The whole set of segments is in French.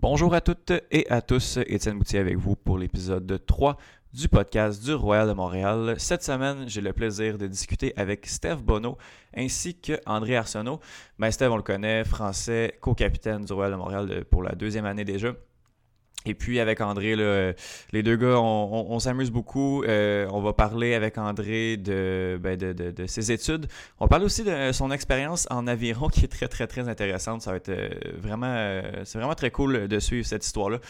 Bonjour à toutes et à tous, Étienne Moutier avec vous pour l'épisode 3 du podcast du Royal de Montréal. Cette semaine, j'ai le plaisir de discuter avec Steve Bonneau ainsi que André Arsenault. Ben, Steve, on le connaît, français, co-capitaine du Royal de Montréal pour la deuxième année déjà. Et puis avec André, les deux gars, on, s'amuse beaucoup. Euh, on va parler avec André ben, de, ses études. On va parler aussi de son expérience en aviron qui est très très très intéressante. Ça va être euh, vraiment, euh, c'est vraiment très cool de suivre cette histoire-là.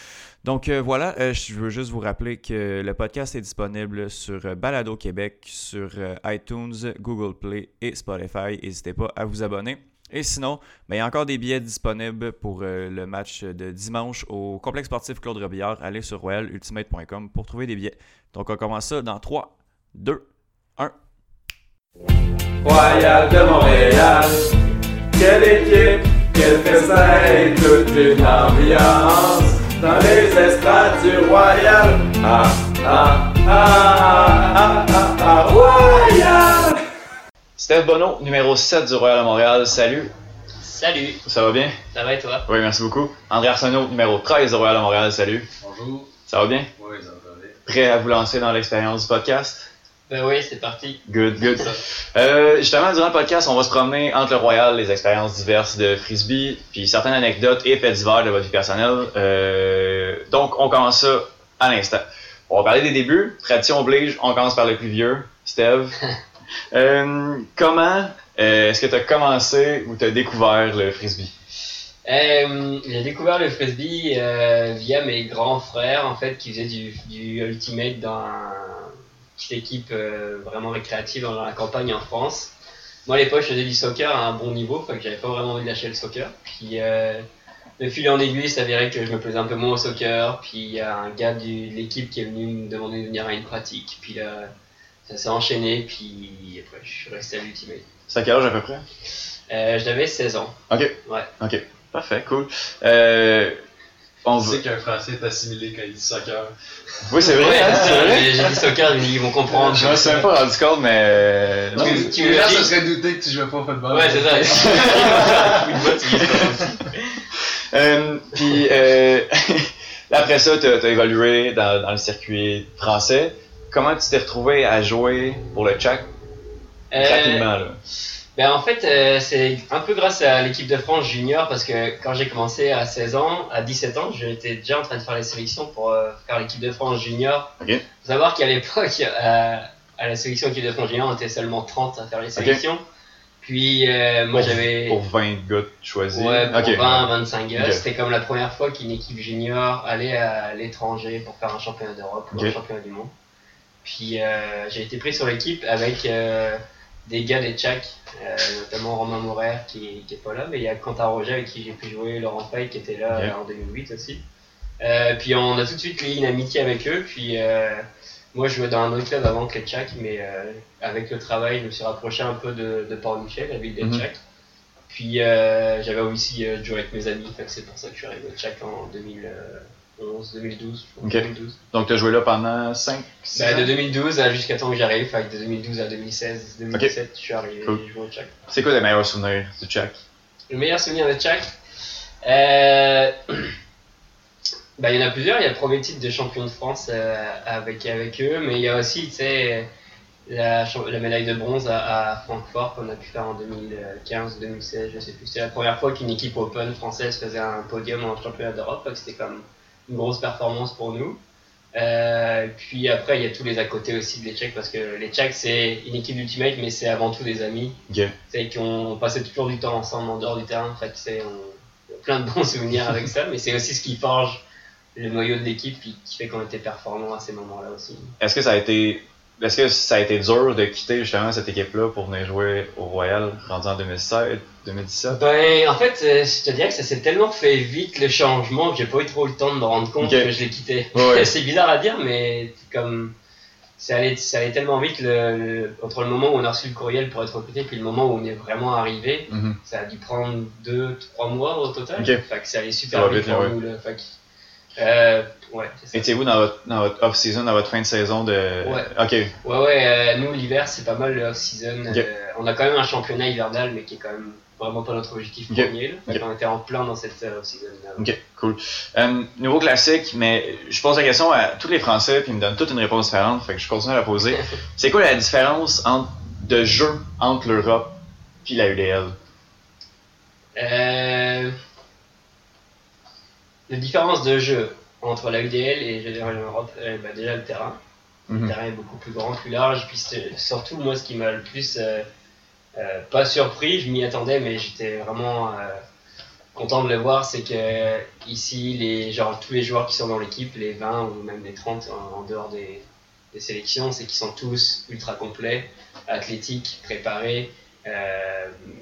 Donc voilà, je veux juste vous rappeler que le podcast est disponible sur Balado Québec, sur iTunes, Google Play et Spotify. N'hésitez pas à vous abonner. Et sinon, ben, il y a encore des billets disponibles pour euh, le match de dimanche au complexe sportif Claude Robillard. Allez sur royalultimate.com pour trouver des billets. Donc on commence ça dans 3, 2, 1. Royal de Montréal, quelle équipe, quel festin, toute une ambiance dans les estrades du Royal. Ah, ah, ah, ah, ah, ah, ah Royal! Steph Bonneau, numéro 7 du Royal de Montréal. Salut. Salut. Ça va bien? Ça va et toi? Oui, merci beaucoup. André Arsenault, numéro 13 du Royal de Montréal. Salut. Bonjour. Ça va bien? Oui, ça va bien. Prêt à vous lancer dans l'expérience du podcast? Ben oui, c'est parti. Good, good. Euh, justement, durant le podcast, on va se promener entre le Royal, les expériences diverses de frisbee, puis certaines anecdotes et faits divers de votre vie personnelle. Euh, donc, on commence ça à l'instant. On va parler des débuts. Tradition oblige, on commence par le plus vieux, Steve? Euh, comment euh, est-ce que tu as commencé ou tu as découvert le frisbee? Euh, j'ai découvert le frisbee via mes grands frères en fait qui faisaient du, ultimate dans une petite équipe vraiment récréative dans la campagne en France. Moi à l'époque je faisais du soccer à un bon niveau, que j'avais pas vraiment envie de lâcher le soccer. Puis de fil en aiguille, ça s'avérait que je me plaisais un peu moins au soccer. Puis il y a un gars de l'équipe qui est venu me demander de venir à une pratique. Puis là, ça s'est enchaîné, puis après, je suis resté à l'Ultimate. C'est à quel âge à peu près? Euh, J'avais 16 ans. Ok. Ouais. Ok. Parfait, cool. Euh, on tu sais qu'un Français est assimilé quand il dit soccer. Oui, c'est vrai. hein, vrai. J'ai dit soccer, ils vont comprendre. Je me suis même pas rendu compte, mais. Euh, non, tu, tu là, ça serait douté que tu jouais pas au football. Ouais, c'est ça. euh, puis, euh, après ça, tu as, évolué dans, dans le circuit français comment tu t'es retrouvé à jouer pour le Tchèque euh, rapidement là? Ben en fait, euh, c'est un peu grâce à l'équipe de France junior parce que quand j'ai commencé à 16 ans, à 17 ans, j'étais déjà en train de faire les sélections pour euh, faire l'équipe de France junior. Il faut savoir qu'à l'époque, à la sélection équipe de France junior, on était seulement 30 à faire les sélections. Puis moi j'avais. Pour 20 gars choisis. Ouais, pour 20, 25 gars. C'était comme la première fois qu'une équipe junior allait à l'étranger pour faire un championnat d'Europe ou un championnat du monde. Puis euh, j'ai été pris sur l'équipe avec euh, des gars des Tchèques, euh, notamment Romain Morer qui, qui est pas là, mais il y a Quentin Roger avec qui j'ai pu jouer, Laurent Fay qui était là en 2008 aussi. puis on a tout de suite lié une amitié avec eux. Puis moi je jouais dans un autre club avant que les Tchèques, mais avec le travail je me suis rapproché un peu de, de Paul Michel, la ville des mhm. Tchèques. Puis j'avais aussi joué avec mes amis, c'est pour ça que je suis arrivé au Tchèques en 2000. 2012. Donc, tu as joué là pendant 5 ben, De 2012 jusqu'à temps que j'arrive, de 2012 à 2016, 2017, je suis arrivé cool. jouer au. C'est quoi le meilleur souvenir du Tchèque Le meilleur souvenir de Tchèque euh... ben, Il y en a plusieurs. Il y a le premier titre de champion de France euh, avec, avec eux, mais il y a aussi, tu sais. La, la, médaille de bronze à, à Francfort qu'on a pu faire en 2015 2016, je sais plus. C'était la première fois qu'une équipe open française faisait un podium en championnat d'Europe, c'était comme une grosse performance pour nous. Euh, puis après, il y a tous les à côté aussi de Tchèques parce que Tchèques, c'est une équipe ultimate, mais c'est avant tout des amis. C'est qui ont passé toujours du temps ensemble en dehors du terrain. En fait, c'est plein de bons souvenirs avec ça, mais c'est aussi ce qui forge le noyau de l'équipe qui fait qu'on était performant à ces moments-là aussi. Est-ce que ça a été est-ce que ça a été dur de quitter justement cette équipe-là pour venir jouer au Royal rendu en 2016, 2017? Ben, en fait, euh, je te dirais que ça s'est tellement fait vite le changement que j'ai pas eu trop le temps de me rendre compte que je l'ai quitté. c'est bizarre à dire, mais comme ça allait, ça allait tellement vite le, entre le moment où on a reçu le courriel pour être recruté puis le moment où on est vraiment arrivé, mhm. ça a dû prendre 2-3 mois au total. Fait que ça allait super vite, pour nous. Euh, ouais, Étiez-vous dans votre, dans votre off-season, dans votre fin de saison de. Ouais. Ok. Ouais, ouais, euh, nous, l'hiver, c'est pas mal le off-season. Euh, on a quand même un championnat hivernal, mais qui est quand même vraiment pas notre objectif premier. Là. Fait qu'on était en plein dans cette euh, off-season-là. Ok, cool. Nouveau classique, mais je pose la question à tous les Français, puis ils me donnent toutes une réponse différente, fait que je continue à la poser. C'est quoi la différence entre, de jeu entre l'Europe puis la UDL? Euh, la différence de jeu entre la UDL et Général Europe, euh, bah, déjà le terrain. Le Mhm. terrain est beaucoup plus grand, plus large. Puis surtout, moi, ce qui m'a le plus euh, euh, pas surpris, je m'y attendais, mais j'étais vraiment euh, content de le voir, c'est que ici, les, genre, tous les joueurs qui sont dans l'équipe, les 20 ou même les 30 en, en dehors des, des sélections, c'est qu'ils sont tous ultra complets, athlétiques, préparés.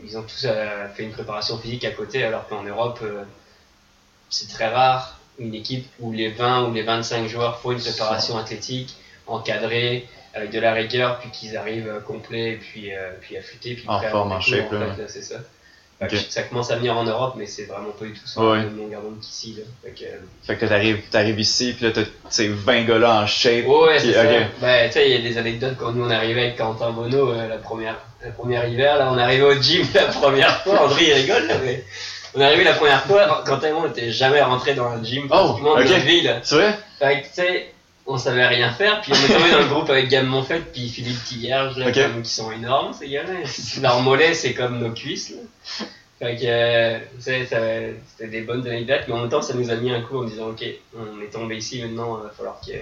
Ils ont tous fait une préparation physique à côté, alors qu'en Europe, c'est très rare une équipe où les 20 ou les 25 joueurs font une préparation athlétique, encadrée, avec de la rigueur, puis qu'ils arrivent euh, complets, et puis, euh, puis affûtés, puis En prêts à forme, en shape, en fait, c'est ça. Ça commence à venir en Europe, mais c'est vraiment pas du tout ça, Ouais. d'onde qu'ici. Fait que, euh, Fait que t'arrives, t'arrives ici, puis là t'as t'sais, 20 gars là en shape. Ouais, c'est ça. ok. Ben, tu sais, il y a des anecdotes quand nous on arrivait avec Quentin Bono euh, la première, la première hiver, là on arrivait au gym la première fois, André il rigole là, mais on est arrivé la première fois, Quentin et moi on n'était jamais rentré dans un gym Oh, pratiquement de ok. notre vie là. C'est vrai? Fait que tu sais, on savait rien faire, puis on est tombé dans le groupe avec Gab Monfette puis Philippe Tillerge là, Ok. comme- qui sont énormes ces gars-là. Leurs mollets c'est comme nos cuisses là. Fait que, euh, tu sais, ça- c'était des bonnes anecdotes, mais en même temps, ça nous a mis un coup en disant, ok, on est tombé ici, maintenant, il va falloir que,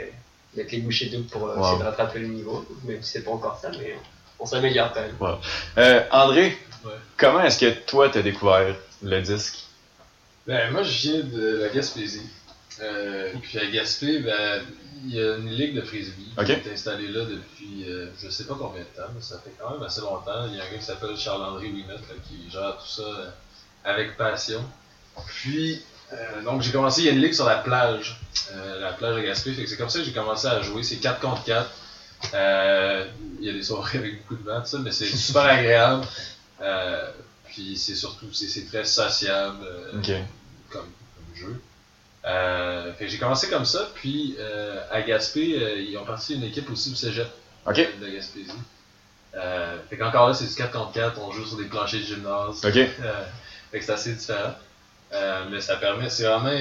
mettre les bouchées doubles pour euh, Wow. essayer de rattraper le niveau. Même si c'est pas encore ça, mais on s'améliore quand même. Euh, André, Ouais. comment est-ce que toi t'as découvert le disque? Ben, moi, je viens de la Gaspésie. Euh, puis à Gaspé, ben, il y a une ligue de frisbee qui est installée là depuis euh, je sais pas combien de temps, mais ça fait quand même assez longtemps. Il y a un gars qui s'appelle Charles-André là, qui gère tout ça euh, avec passion. Puis, euh, donc j'ai commencé, il y a une ligue sur la plage, euh, la plage de Gaspé, fait que c'est comme ça que j'ai commencé à jouer. C'est 4 contre 4. Euh, il y a des soirées avec beaucoup de vent, tout ça, mais c'est super agréable. Puis c'est surtout, c'est très sociable. euh, comme, comme jeu. Euh, fait que j'ai commencé comme ça, puis euh, à Gaspé, euh, ils ont parti une équipe aussi du cégep de Gaspésie. Fait qu'encore là, c'est du 4 contre 4, on joue sur des planchers de gymnase. Fait que c'est assez différent. Mais ça permet, c'est vraiment,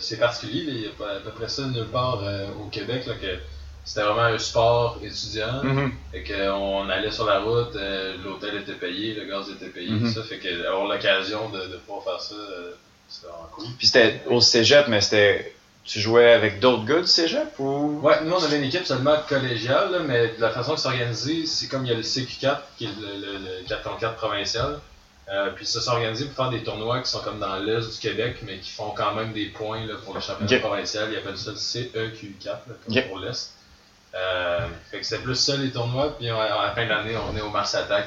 c'est particulier, il y a pas à peu près ça nulle part au Québec, là, que c'était vraiment un sport étudiant. Mhm. Fait qu'on allait sur la route, euh, l'hôtel était payé, le gaz était payé, tout ça. Fait que avoir l'occasion de, de pouvoir faire ça, euh, c'était vraiment cool. Puis c'était au cégep, mais c'était. Tu jouais avec d'autres gars du cégep ou? Ouais, nous on avait une équipe seulement collégiale, là, mais de la façon que c'est organisé, c'est comme il y a le CQ4, qui est le, le, le 4 contre 4 provincial. Euh, puis ça s'est organisé pour faire des tournois qui sont comme dans l'est du Québec, mais qui font quand même des points là, pour le championnat Ok. provincial. Ils appellent ça le CEQ4, là, comme pour l'est. Euh, fait que c'était plus ça les tournois, puis on- à la fin de l'année, on venait au Mars Attack.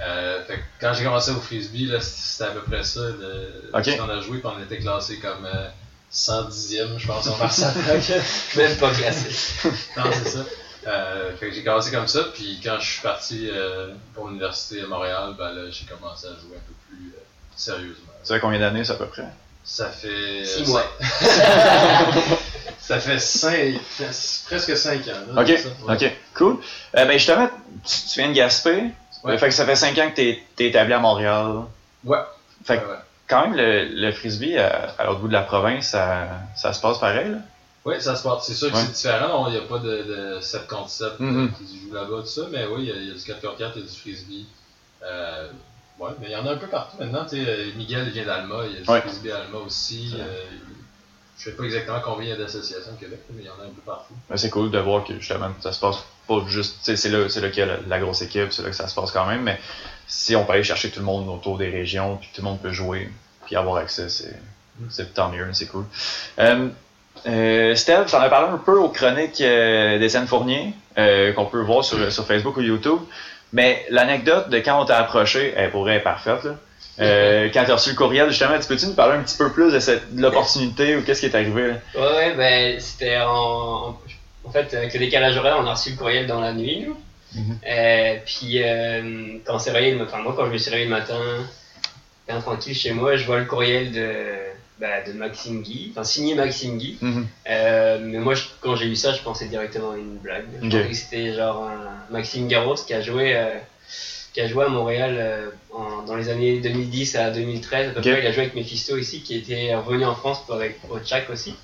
Euh, fait que quand j'ai commencé au frisbee, là, c'était à peu près ça le, Ok. ce qu'on a joué, puis on était classé comme euh, 110e, je pense, au Mars Attack. Même pas classé. Non, c'est ça. Euh, fait que j'ai commencé comme ça, puis quand je suis parti euh, pour l'université à Montréal, ben là, j'ai commencé à jouer un peu plus euh, sérieusement. Tu sais combien d'années, ça à peu près? Ça fait. Six euh, mois. Ça fait cinq, presque 5 ans. là, Ok, ouais. ok, cool. Euh, ben justement, tu, tu viens de Gaspé. Ouais. Fait que ça fait 5 ans que t'es es établi à Montréal. Ouais. Fait que ouais. quand même, le, le frisbee à, à l'autre bout de la province, ça, ça se passe pareil. Là? Ouais, ça se passe. C'est sûr que c'est différent. Il n'y a pas de, de 7 contre 7 Mhm. qui se joue là-bas, tout ça. Mais oui, il y, a- il y a du 4 contre 4, il y a du frisbee. Euh, ouais, mais il y en a un peu partout maintenant. Tu sais, euh, Miguel vient d'Alma, il y a du frisbee à Alma aussi. Euh, je sais pas exactement combien il y a d'associations au Québec, mais il y en a un peu partout. Ben, c'est cool de voir que justement, ça se passe pas juste. C'est là, là qu'il y a la, la grosse équipe, c'est là que ça se passe quand même. Mais si on peut aller chercher tout le monde autour des régions, puis tout le monde peut jouer, puis avoir accès, c'est c'est tant mieux, c'est cool. Euh, euh, Steph, t'en as parlé un peu aux chroniques euh, d'Étienne Fournier, euh, qu'on peut voir sur, sur Facebook ou YouTube. Mais l'anecdote de quand on t'a approché, elle pourrait être parfaite. Là. Euh, quand tu as reçu le courriel, justement, tu peux-tu nous parler un petit peu plus de, cette, de l'opportunité ou qu'est-ce qui est arrivé? Là? Ouais, ouais, ben c'était en. En fait, avec le décalage horaire, on a reçu le courriel dans la nuit, nous. Mhm. Euh, puis, euh, quand on s'est réveillé, enfin, moi, quand je me suis réveillé le matin, bien tranquille chez moi, je vois le courriel de, bah, de Maxime Guy, enfin, signé Maxime Guy. Mhm. Euh, mais moi, je- quand j'ai lu ça, je pensais directement à une blague. Je Ok. pensais que c'était genre un Maxime Garros qui a joué, qui a joué à Montréal euh, en- dans les années 2010 à 2013. À peu Ok. près, il a joué avec Mephisto ici, qui était revenu en France pour avec Ochak aussi.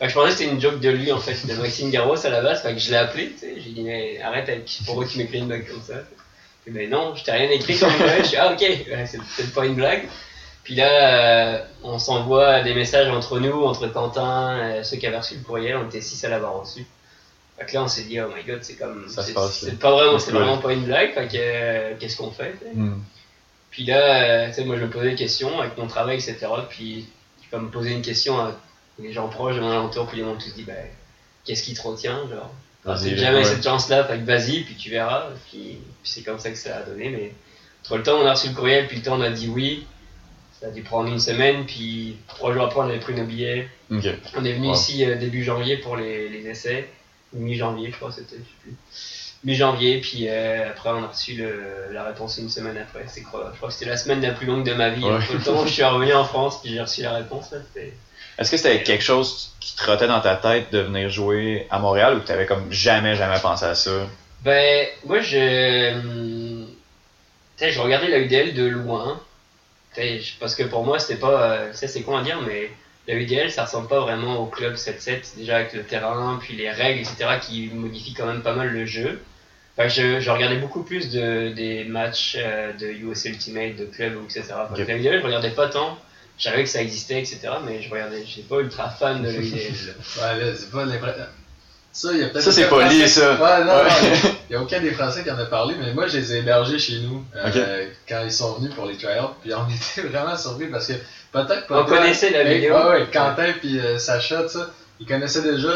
Je pensais que c'était une joke de lui en fait, de Maxime Garros à la base. Fait que je l'ai appelé, tu sais. J'ai dit, mais arrête avec pourquoi tu m'écris une blague comme ça. Et ben non, je t'ai rien écrit une blague. Je suis ah ok, ouais, c'est peut-être pas une blague. Puis là, euh, on s'envoie des messages entre nous, entre Quentin, euh, ceux qui avaient reçu le courriel, on était six à l'avoir reçu. Fait que là, on s'est dit, oh my god, c'est comme. Ça c'est- passe, là. C'est pas vraiment, c'est vraiment pas une blague, fait que euh, qu'est-ce qu'on fait tu? Hmm. Puis là, tu sais, moi je me posais des questions avec mon travail, etc. Puis je peux me poser une question à les gens proches de mon alentour, puis les gens tous dit, ben, qu'est-ce qui te retient, genre? Vas-y, J'ai jamais ouais. cette chance-là, fait que vas-y, puis tu verras. Puis, puis c'est comme ça que ça a donné, mais entre le temps on a reçu le courriel, puis le temps on a dit oui. Ça a dû prendre une semaine, puis trois jours après on avait pris nos billets. On est venu Wow. ici euh, début janvier pour les, les essais, mi-janvier je crois c'était, je sais plus. Mi-janvier, puis euh, après on a reçu le- la réponse une semaine après. C'est Je crois que c'était la semaine la plus longue de ma vie. Ouais. Tout le temps je suis revenu en France, puis j'ai reçu la réponse. Là, Est-ce que c'était quelque chose qui trottait dans ta tête de venir jouer à Montréal ou que t'avais comme jamais, jamais pensé à ça? Ben, moi, je. Tu sais, je regardais la UDL de loin. Tu parce que pour moi, c'était pas. euh, Tu c'est con à dire, mais la UDL, ça ressemble pas vraiment au club 7-7. Déjà avec le terrain, puis les règles, etc., qui modifient quand même pas mal le jeu. Que je, je regardais beaucoup plus de, des matchs euh, de US Ultimate, de club, etc. Fait que Ok. La UDL, je regardais pas tant. Je savais que ça existait, etc., mais je regardais. J'étais pas ultra fan de la UDL. Ouais, là, c'est pas l'impression. Ça, il y a peut-être. Ça, c'est aucun poli, Français- ça. Ouais, non, Ouais. non, il y a aucun des Français qui en a parlé, mais moi, je les ai hébergés chez nous euh, quand ils sont venus pour les tryouts. Puis on était vraiment surpris parce que peut-être pas. On connaissait la vidéo. Ouais, ouais, Quentin puis euh, Sacha, tu sais, ils connaissaient déjà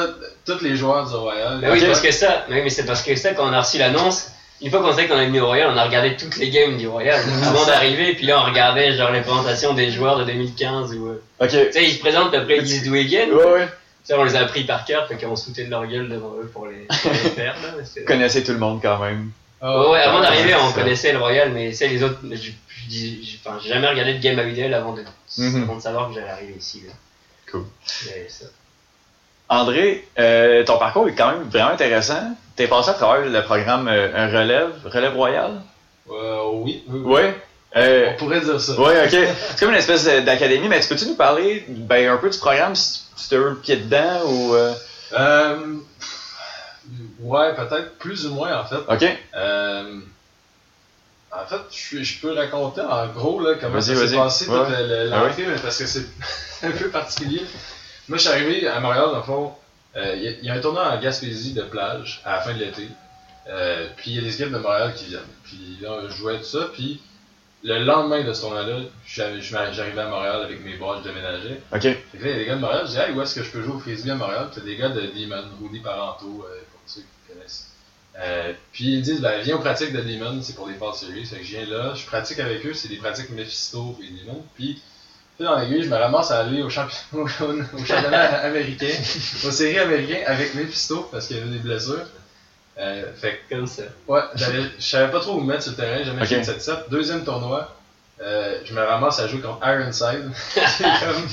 tous les joueurs du Royal. Bah oui, parce que ça, mais, mais c'est parce que ça, quand on a reçu l'annonce, une fois qu'on sait qu'on est venu au Royal, on a regardé toutes les games du Royal avant d'arriver, puis là on regardait genre les présentations des joueurs de 2015 ou. euh, Ok. Tu sais, ils se présentent après ils disent d'où ils viennent. Ouais, ouais. On les a appris par cœur, fait qu'on se foutait de leur gueule devant eux pour les, pour les faire. Là, Vous connaissez tout le monde quand même. Ah, Ouais, avant d'arriver, on ça. connaissait le Royal, mais c'est les autres. je- j'ai enfin, j'ai jamais regardé de game à vidéo avant de, Mhm. avant de savoir que j'allais arriver ici. Là. Cool. Ça. André, euh, ton parcours est quand même vraiment intéressant. T'es passé à travers le programme euh, un relève, relève royal? Euh, oui, oui, oui. Euh, On pourrait dire ça. ouais, ok. C'est comme une espèce d'académie, mais tu peux-tu nous parler ben, un peu du programme si si t'as eu le pied dedans ou. euh, Euh, ouais, peut-être plus ou moins en fait. Ok. En fait, je, je peux raconter en gros là, comment ça s'est passé Ouais. toute Ah parce que c'est un peu particulier. Moi, je suis arrivé à Montréal, dans le fond. euh, Il y, a- il y a un tournoi en Gaspésie de plage à la fin de l'été. Euh, puis il y a des équipes de Montréal qui viennent. Puis là, je jouais tout ça. Puis le lendemain de ce tournoi-là, j'arrivais à Montréal avec mes bras, je déménageais. Ok. Fait que là, il y a des gars de Montréal, je dis, hey, où est-ce que je peux jouer au frisbee à Montréal? Puis des gars de Demon, Rudy Parenteau, euh, pour ceux qui connaissent. Euh, puis ils disent, ben, viens aux pratiques de Demon, c'est pour des Fall Series. Fait que je viens là, je pratique avec eux, c'est des pratiques Mephisto et Demon. Puis, puis dans l'aiguille, je me ramasse à aller au, champi- au, championnat américain, aux séries américaines avec Mephisto, parce qu'il y avait des blessures. Euh, fait que Comme ça. Ouais, j'avais- je savais pas trop où me mettre sur le terrain, jamais fait de 7-7. Deuxième tournoi, euh, je me ramasse à jouer contre Ironside. C'est comme,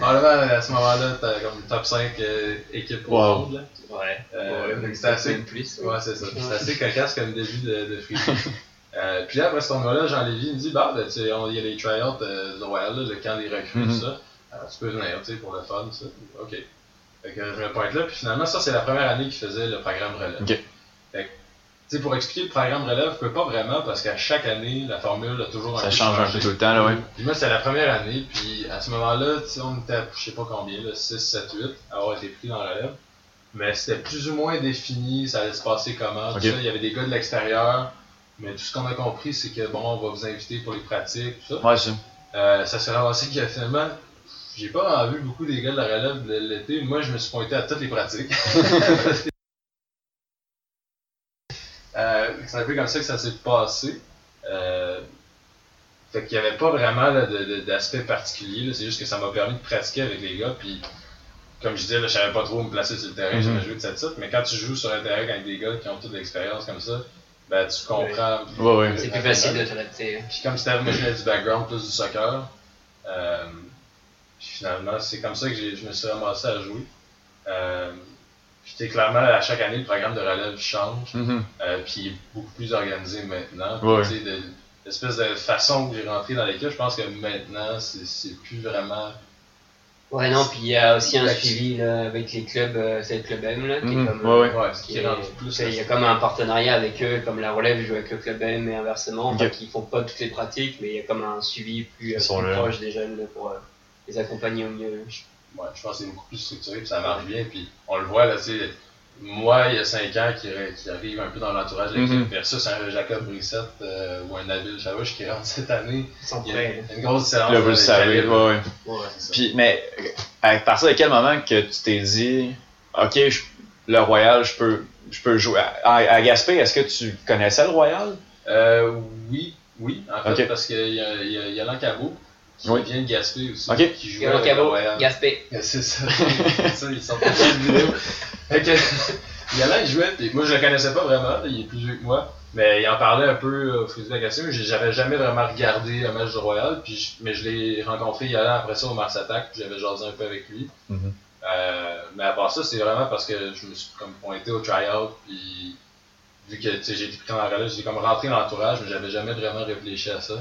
probablement à ce moment-là, t'as comme top 5 euh, équipe au Wow. monde. Là. Ouais. Euh, ouais, c'est assez- plus. Ouais, c'est ça. C'est assez cocasse comme début de, de free. euh, puis là, après ce tournoi-là, Jean Lévy me dit Bah, ben, tu sais, on- il y a les tryouts euh, du Royal, là, le camp des recrues, tout ça. Alors, tu peux venir, tu sais, pour le fun, ça. Ok. Fait que je me pointe là, puis finalement, ça, c'est la première année qu'il faisait le programme relève. Ok. Sais, pour expliquer le programme relève, je peux pas vraiment parce qu'à chaque année, la formule a toujours un Ça peu change un changé. peu tout le temps, là, ouais. Puis moi, c'était la première année, puis à ce moment-là, tu sais, on était à je sais pas combien, là, 6, 7, 8, à avoir été pris dans la relève. Mais c'était plus ou moins défini, ça allait se passer comment, tout Ok. ça. Il y avait des gars de l'extérieur, mais tout ce qu'on a compris, c'est que bon, on va vous inviter pour les pratiques, tout ça. Ouais, ça. Euh, ça s'est ramassé que finalement, j'ai pas vu beaucoup des gars de la relève de l'été. Moi, je me suis pointé à toutes les pratiques. c'est un peu comme ça que ça s'est passé. Euh, fait qu'il n'y avait pas vraiment d'aspect particulier. là. C'est juste que ça m'a permis de pratiquer avec les gars. Puis, comme je disais, là, je savais pas trop où me placer sur le terrain. Mhm. J'avais joué de cette sorte. Mais quand tu joues sur un terrain avec des gars qui ont toute l'expérience comme ça, ben, tu comprends. C'est plus facile de traiter. Puis comme c'était moi, je du background plus du soccer, euh, puis finalement, c'est comme ça que je me suis ramassé à jouer. Euh, puis clairement, à chaque année, le programme de relève change, Mhm. euh, puis il est beaucoup plus organisé maintenant. Puis, de- l'espèce de façon que j'ai rentré dans l'équipe, je pense que maintenant, c'est c'est plus vraiment. Ouais, non, puis il y a aussi un suivi là, avec les clubs, euh, c'est le club M, là, qui Mhm. est comme. Ouais, ouais. Ouais, qui qui est- rentre plus. tu sais, il y a comme un partenariat avec eux, comme la relève joue avec le club M et inversement. Ok. Enfin, qui font pas toutes les pratiques, mais il y a comme un suivi plus, Ils euh, plus proche des jeunes là, pour euh, les accompagner au mieux. Ouais, je pense que c'est beaucoup plus structuré, puis ça marche bien. Puis on le voit, là, tu sais, moi, il y a 5 ans, qui, qui arrive un peu dans l'entourage de l'équipe, Mhm. versus un Jacob Brissette euh, ou un Nabil Charouche qui rentre cette année. Ils sont Il y a prêts. une grosse différence. Là, vous le savez, ouais, ouais. Ouais. C'est ça. Puis, mais à partir de quel moment que tu t'es dit, OK, je- le Royal, je peux, je peux jouer. À, à Gaspé, est-ce que tu connaissais le Royal? Euh, oui, oui, en fait, Ok. parce qu'il y a, y a, y a Cabot qui Oui. vient de Gaspé aussi, Ok. qui joue le Cabo, Royal. Gaspé. C'est ça, ça, ils sont pas de vidéo. Fait que, Yalan, il jouait, puis moi je le connaissais pas vraiment, il est plus vieux que moi, mais il en parlait un peu euh, au Frisbee Legacy, mais j'ai- j'avais jamais vraiment regardé un match du Royal, puis je- mais je l'ai rencontré Yalan après ça au Mars Attack, puis j'avais jasé un peu avec lui. Mhm. Euh, mais à part ça, c'est vraiment parce que je me suis comme pointé au tryout, puis vu que tu sais, j'ai été pris dans la relève, j'ai comme rentré dans l'entourage, mais j'avais jamais vraiment réfléchi à ça.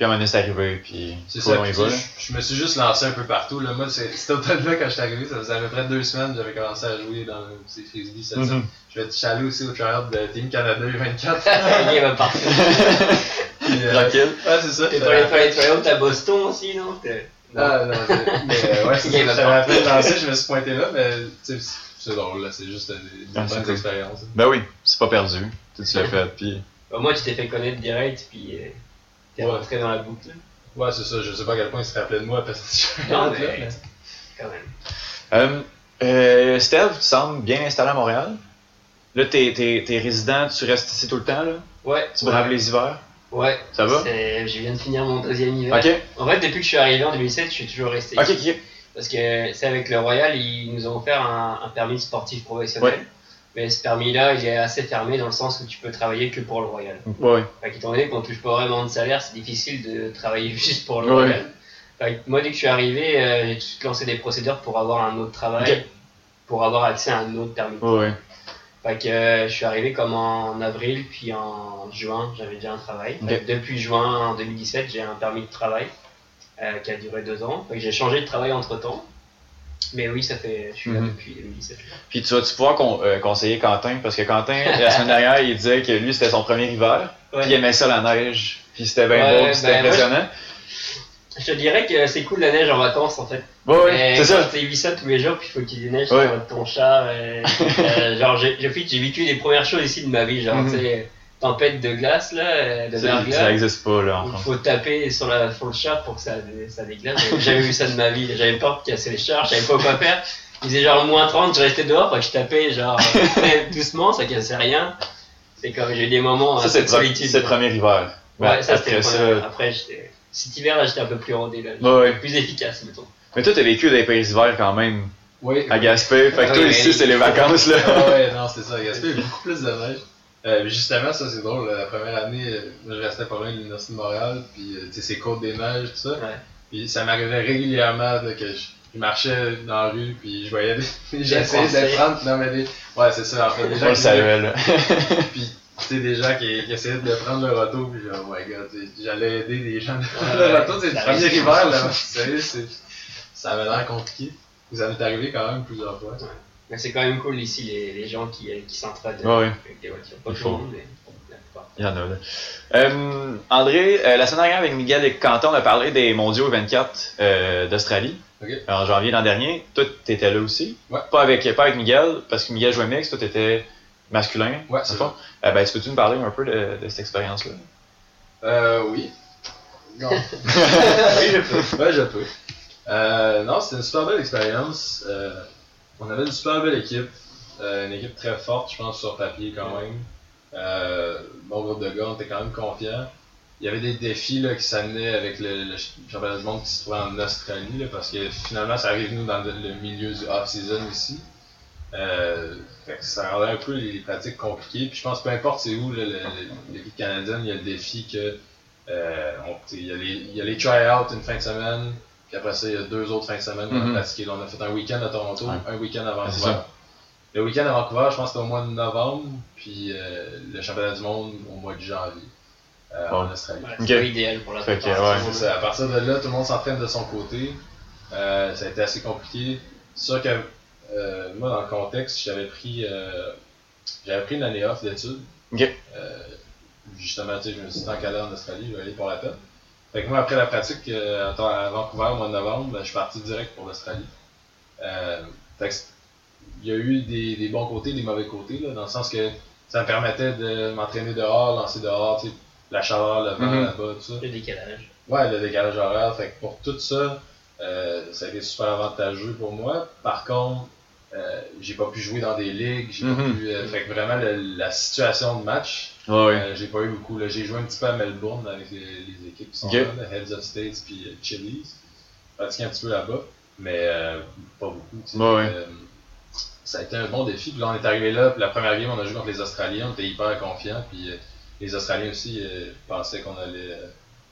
Puis à un moment donné, c'est arrivé, puis C'est ça, puis, va. je, je me suis juste lancé un peu partout. Là. Moi, c'est- cet automne-là, quand je suis arrivé, ça faisait à peu près deux semaines que j'avais commencé à jouer dans ces frisbees. Mhm. semaine. Je vais être allé aussi au tryout de Team Canada U24. Il va partir. Puis, euh, Tranquille. Ouais, c'est ça. T'es pas allé faire les tryouts à Boston aussi, non? T'es- non. Ah, non, mais euh, ouais, c'est ça. J'avais appris de lancer, je me suis pointé là, mais tu sais, c'est drôle, là. C'est juste des, Ah, cool. expériences. Ben oui, c'est pas perdu. Tu tu l'as fait, puis. Moins, tu t'es fait connaître direct, puis euh, t'es Ouais. rentré dans la boucle, Ouais, c'est ça. Je sais pas à quel point il se rappelait de moi parce que je suis Non, mais- quand même. Euh, euh, Steve, tu sembles bien installé à Montréal. Là, t'es, t'es, t'es résident, tu restes ici tout le temps, là? Ouais. Tu braves les hivers? Ouais. Ça va? C'est- Je viens de finir mon deuxième hiver. Ok, En fait, depuis que je suis arrivé en 2007, je suis toujours resté. ok, ici. ok. Parce que c'est avec le Royal, ils nous ont offert un, un permis sportif professionnel. Ouais. Mais ce permis-là, il est assez fermé dans le sens où tu peux travailler que pour le Royal. Ouais. Fait qu'étant donné qu'on touche pas vraiment de salaire, c'est difficile de travailler juste pour le Ouais. Royal. Fait que moi, dès que je suis arrivé, euh, j'ai tout de suite lancé des procédures pour avoir un autre travail, pour avoir accès à un autre permis. Ouais. Fait que euh, je suis arrivé comme en avril, puis en juin, j'avais déjà un travail. Ok. Fait que depuis juin en 2017, j'ai un permis de travail euh, qui a duré deux ans. Fait que j'ai changé de travail entre temps. Mais oui, ça fait, je suis là Mhm. depuis 2017. Puis tu vas-tu pouvoir con- euh, conseiller Quentin, parce que Quentin, la semaine dernière, il disait que lui, c'était son premier hiver, Ouais. puis il aimait ça la neige, puis c'était bien Ouais, beau, c'était ben, moi, impressionnant. Je te dirais que c'est cool la neige en vacances en fait. Ouais, Mais c'est ça. Tu vis ça tous les jours, puis il faut qu'il y ait des neiges sur ton char. euh, euh, genre, j'ai vécu les premières choses ici de ma vie, genre, Mhm. tu sais, tempête de glace là, euh, de Ça, verglas. ça existe pas, là, Il faut taper sur, la, sur le char pour que ça, ça déglace. J'avais jamais vu ça de ma vie. J'avais peur de casser les chars, je savais pas quoi faire. Il faisait genre moins 30, je restais dehors, que je tapais genre doucement, ça cassait rien. C'est comme j'ai eu des moments Ça, un c'est le, premier hiver. Ouais, ça c'était ça. Après, j'étais. Cet hiver là, j'étais un peu plus rodé là. Ouais, ouais. Plus efficace, mettons. Mais toi, t'as vécu des pays hivers quand même, Oui. à Gaspé, fait que Ouais, toi, ici, c'est les vacances, là. Ah ouais, non, c'est ça. Gaspé, il y a beaucoup plus de neige. Euh, mais justement, ça c'est drôle. La première année, euh, moi, je restais pas loin de l'Université de Montréal, puis euh, tu sais, c'est Côte des Neiges, tout ça. Ouais. Puis ça m'arrivait régulièrement là, que je, je marchais dans la rue, puis je voyais des. J'essayais de prendre. Non, mais des. Ouais, c'est ça, en fait. Des On gens le qui-. Puis, tu sais, des gens qui, qui essayaient de prendre le râteau, puis genre, oh my god, tu sais, j'allais aider des gens. Ouais, le ouais. râteau, c'est le premier hiver, là. Vous savez, c'est. Ça avait l'air compliqué. Vous en êtes arrivé quand même plusieurs fois. Mais c'est quand même cool ici, les, les gens qui, qui s'entraident Ouais, avec des voitures. Pas tout le monde, mais. Il y en a, là. Euh, André, euh, la semaine dernière, avec Miguel et Quentin, on a parlé des mondiaux 24 euh, d'Australie. En janvier l'an dernier. Toi, t'étais là aussi. Ouais. Pas avec, pas avec Miguel, parce que Miguel jouait mix, toi, t'étais masculin. Ouais, c'est. Euh, ben, tu peux-tu nous parler un peu de, de cette expérience-là? Euh, oui. Non. oui, je peux. Ouais, je peux. Euh, non, c'était une super belle expérience. On avait une super belle équipe. Euh, une équipe très forte, je pense, sur papier quand même. Euh, bon groupe de gars, on était quand même confiants. Il y avait des défis là, qui s'amenaient avec le, le championnat du monde qui se trouvait en Australie, là, parce que finalement, ça arrive nous dans le, milieu du off-season ici. Euh, fait que ça rendait un peu les, pratiques compliquées. Puis je pense peu importe c'est où l'équipe canadienne, il y a le défi que euh, on- il y a les, il y a les try-outs une fin de semaine, puis après ça, il y a deux autres fins de semaine qu'on Mhm. a pratiqué. Là, on a fait un week-end à Toronto, Ouais. un week-end à Vancouver. Le week-end à Vancouver, je pense que c'était au mois de novembre, puis euh, le championnat du monde au mois de janvier. euh, Bon. en Australie. Ouais, Ok. c'est pas idéal pour la C'est ça. À partir de là, tout le monde s'entraîne de son côté. Euh, ça a été assez compliqué. C'est sûr que euh, moi, dans le contexte, j'avais pris, euh, j'avais pris une année off d'études. Euh, justement, je me suis dit, tant qu'à en Australie, je vais aller pour la peine. Fait que moi, après la pratique euh, à Vancouver au mois de novembre, ben, je suis parti direct pour l'Australie. Euh, fait que c'est- il y a eu des, des bons côtés, des mauvais côtés, là, dans le sens que ça me permettait de m'entraîner dehors, lancer dehors, tu sais, la chaleur, le vent Mhm. là-bas, tout ça. Le décalage. Ouais, le décalage horaire. Fait que pour tout ça, euh, ça a été super avantageux pour moi. Par contre, euh, j'ai pas pu jouer dans des ligues. J'ai pas Mhm. pu. euh, fait que vraiment, le- la situation de match, ouais. euh, j'ai pas eu beaucoup. J'ai joué un petit peu à Melbourne avec les, les équipes qui sont Ok. là, Heads of States puis euh, Chili's. Pratiqué un petit peu là-bas, mais pas beaucoup. tu sais. Ça a été un bon défi. Puis là, on est arrivé là. Puis la première game, on a joué contre les Australiens. On était hyper confiants. Puis les Australiens aussi pensaient qu'on allait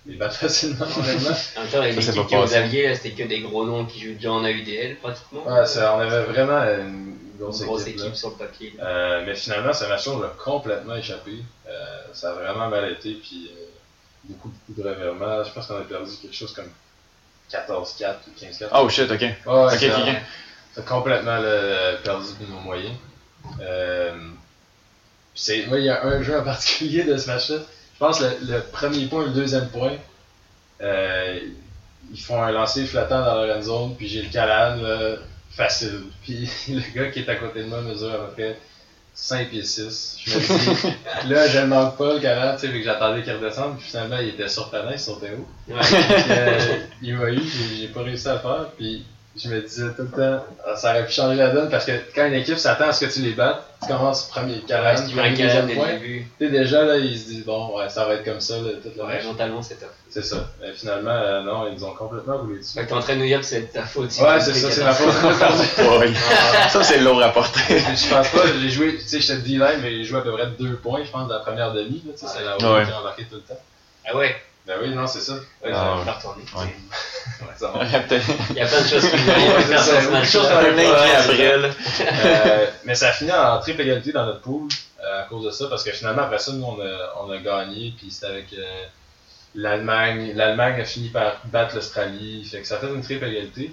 euh, les battre facilement. honnêtement. En même temps, les Ça, c'est équipes aviez, là, c'était que des gros noms qui jouent déjà en AUDL pratiquement. Ouais, ça, on avait vraiment une Une grosse, grosse équipe. sur le papier. Euh, mais finalement, ce match-là, on l'a complètement échappé. Euh, ça a vraiment mal été. Puis euh, beaucoup, beaucoup de revirements. Je pense qu'on a perdu quelque chose comme 14-4 ou 15-4. Oh shit, ok. Ouais, Ok, ça- ça a complètement là, perdu de nos moyens. Euh, c'est, il y a un jeu en particulier de ce match-là. Je pense que le, le premier point et le deuxième point, euh, ils font un lancer flottant dans leur end zone, puis j'ai le calane là, facile. Puis le gars qui est à côté de moi mesure à peu près 5 pieds 6. Je me dis, là, je ne manque pas le calane, tu sais, vu que j'attendais qu'il redescende, puis finalement, il était surprenant, il sautait. Ouais. Puis, euh, il m'a eu, j'ai j'ai pas réussi à le faire, puis je me disais tout le temps, ah, ça aurait pu changer la donne parce que quand une équipe s'attend à ce que tu les battes, tu commences premier Ouais, calane, si tu mets premier deuxième point. Tu sais, déjà là, ils se disent, bon, ouais, ça va être comme ça, là, toute la ouais, mentalement c'est top. C'est ça. Mais finalement, euh, non, ils nous ont complètement roulé dessus. Fait que t'es en train de nous dire que c'est de ta faute. Ouais, c'est ça, c'est 14. ma faute. Ouais. Ça, c'est lourd à porter. je pense pas, j'ai joué, tu sais, j'étais de D-line, mais j'ai joué à peu près deux points, je pense, dans la première demi, là, tu sais, c'est la Ouais. haute qui a embarqué tout le temps. Ah ouais, Ben oui, non, c'est ça. ouais, Ah je ça va. Il y a plein de choses qui match. chose a plein Ouais, après. Euh, mais ça a fini en triple égalité dans notre pool euh, à cause de ça, parce que finalement, après ça, nous, on a, on a gagné, puis c'était avec euh, l'Allemagne. L'Allemagne a fini par battre l'Australie, fait que ça a fait une triple égalité.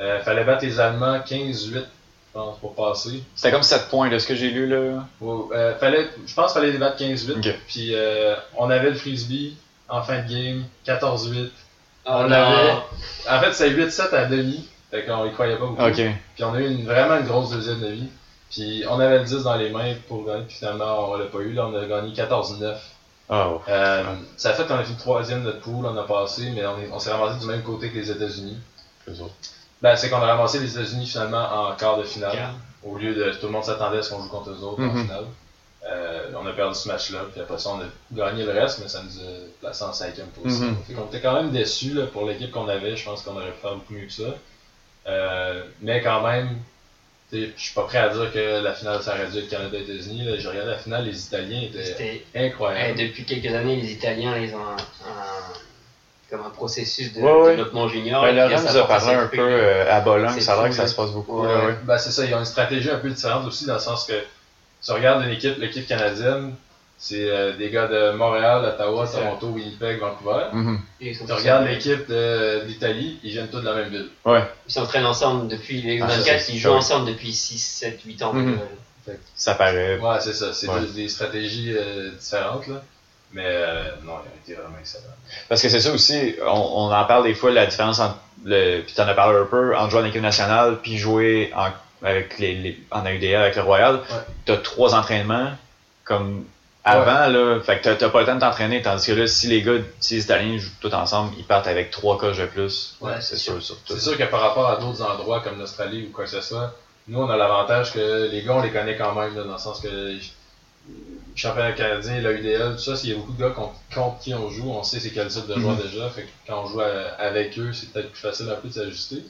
Euh, fallait battre les Allemands 15-8, je pense, pour passer. C'était comme 7 points de ce que j'ai lu, là. Euh, fallait, je pense qu'il fallait les battre 15-8, Ok. puis euh, on avait le frisbee en fin de game, 14-8. Oh On non. l'avait. En fait, c'est 8-7 à demi, fait qu'on y croyait pas beaucoup. Ok. Puis on a eu une, vraiment une grosse deuxième demi. Puis on avait le 10 dans les mains pour gagner, puis finalement on l'a pas eu. Là, on a gagné 14-9. Oh. Euh, ça a fait qu'on a fait troisième de notre pool, on a passé, mais on, est- on s'est ramassé du même côté que les États-Unis. Autres. Ben, c'est qu'on a ramassé les États-Unis finalement en quart de finale. Au lieu de tout le monde s'attendait à ce qu'on joue contre eux autres en Mhm. finale. Euh, on a perdu ce match-là, puis après ça on a gagné le reste, mais ça nous a placé en cinquième position. Fait qu'on était quand même déçus là, pour l'équipe qu'on avait, je pense qu'on aurait pu faire beaucoup mieux que ça. Euh, mais quand même, je suis pas prêt à dire que la finale ça aurait dû être Canada-États-Unis. là. J'ai regardé la finale, les Italiens étaient incroyables. depuis quelques années, les Italiens, ils ont un, un- comme un processus de Ouais, ouais. développement junior. Ben, Laurent nous a parlé un peu euh, à Bologne, ça a l'air que ça se passe beaucoup. Ouais. là, ouais. Ben, c'est ça, ils ont une stratégie un peu différente aussi, dans le sens que tu regardes une équipe, l'équipe canadienne, c'est euh, des gars de Montréal, Ottawa. Toronto, Winnipeg, Vancouver. Sont Tu regardes l'équipe de- d'Italie, ils viennent tous de la même ville. Ouais, Ils s'entraînent ensemble depuis les Ah, ça, 24, c'est ils jouent ensemble depuis 6, 7, 8 ans. Mhm. Euh, ça paraît. Ouais, c'est ça, c'est Ouais. des, stratégies euh, différentes, là. Mais euh, non, ils ont été vraiment excellents. Parce que c'est ça aussi, on, on en parle des fois, la différence entre le. Puis t'en as parlé un peu, entre jouer en équipe nationale puis jouer en, avec les, les- en AUDL avec le Royal. T'as trois entraînements comme avant, là. Fait que t'as- pas le temps de t'entraîner. Tandis que là, si les gars, si les Italiens jouent tous ensemble, ils partent avec trois coches de plus. Ouais, c'est sûr, surtout. C'est sûr que par rapport à d'autres endroits comme l'Australie ou quoi que ce soit, nous on a l'avantage que les gars on les connaît quand même, là, dans le sens que le championnat canadien, la UDL, tout ça, s'il y a beaucoup de gars contre, contre qui on joue, on sait c'est quel type de joueur Mhm. déjà, fait que quand on joue à- avec eux, c'est peut-être plus facile un peu de s'ajuster.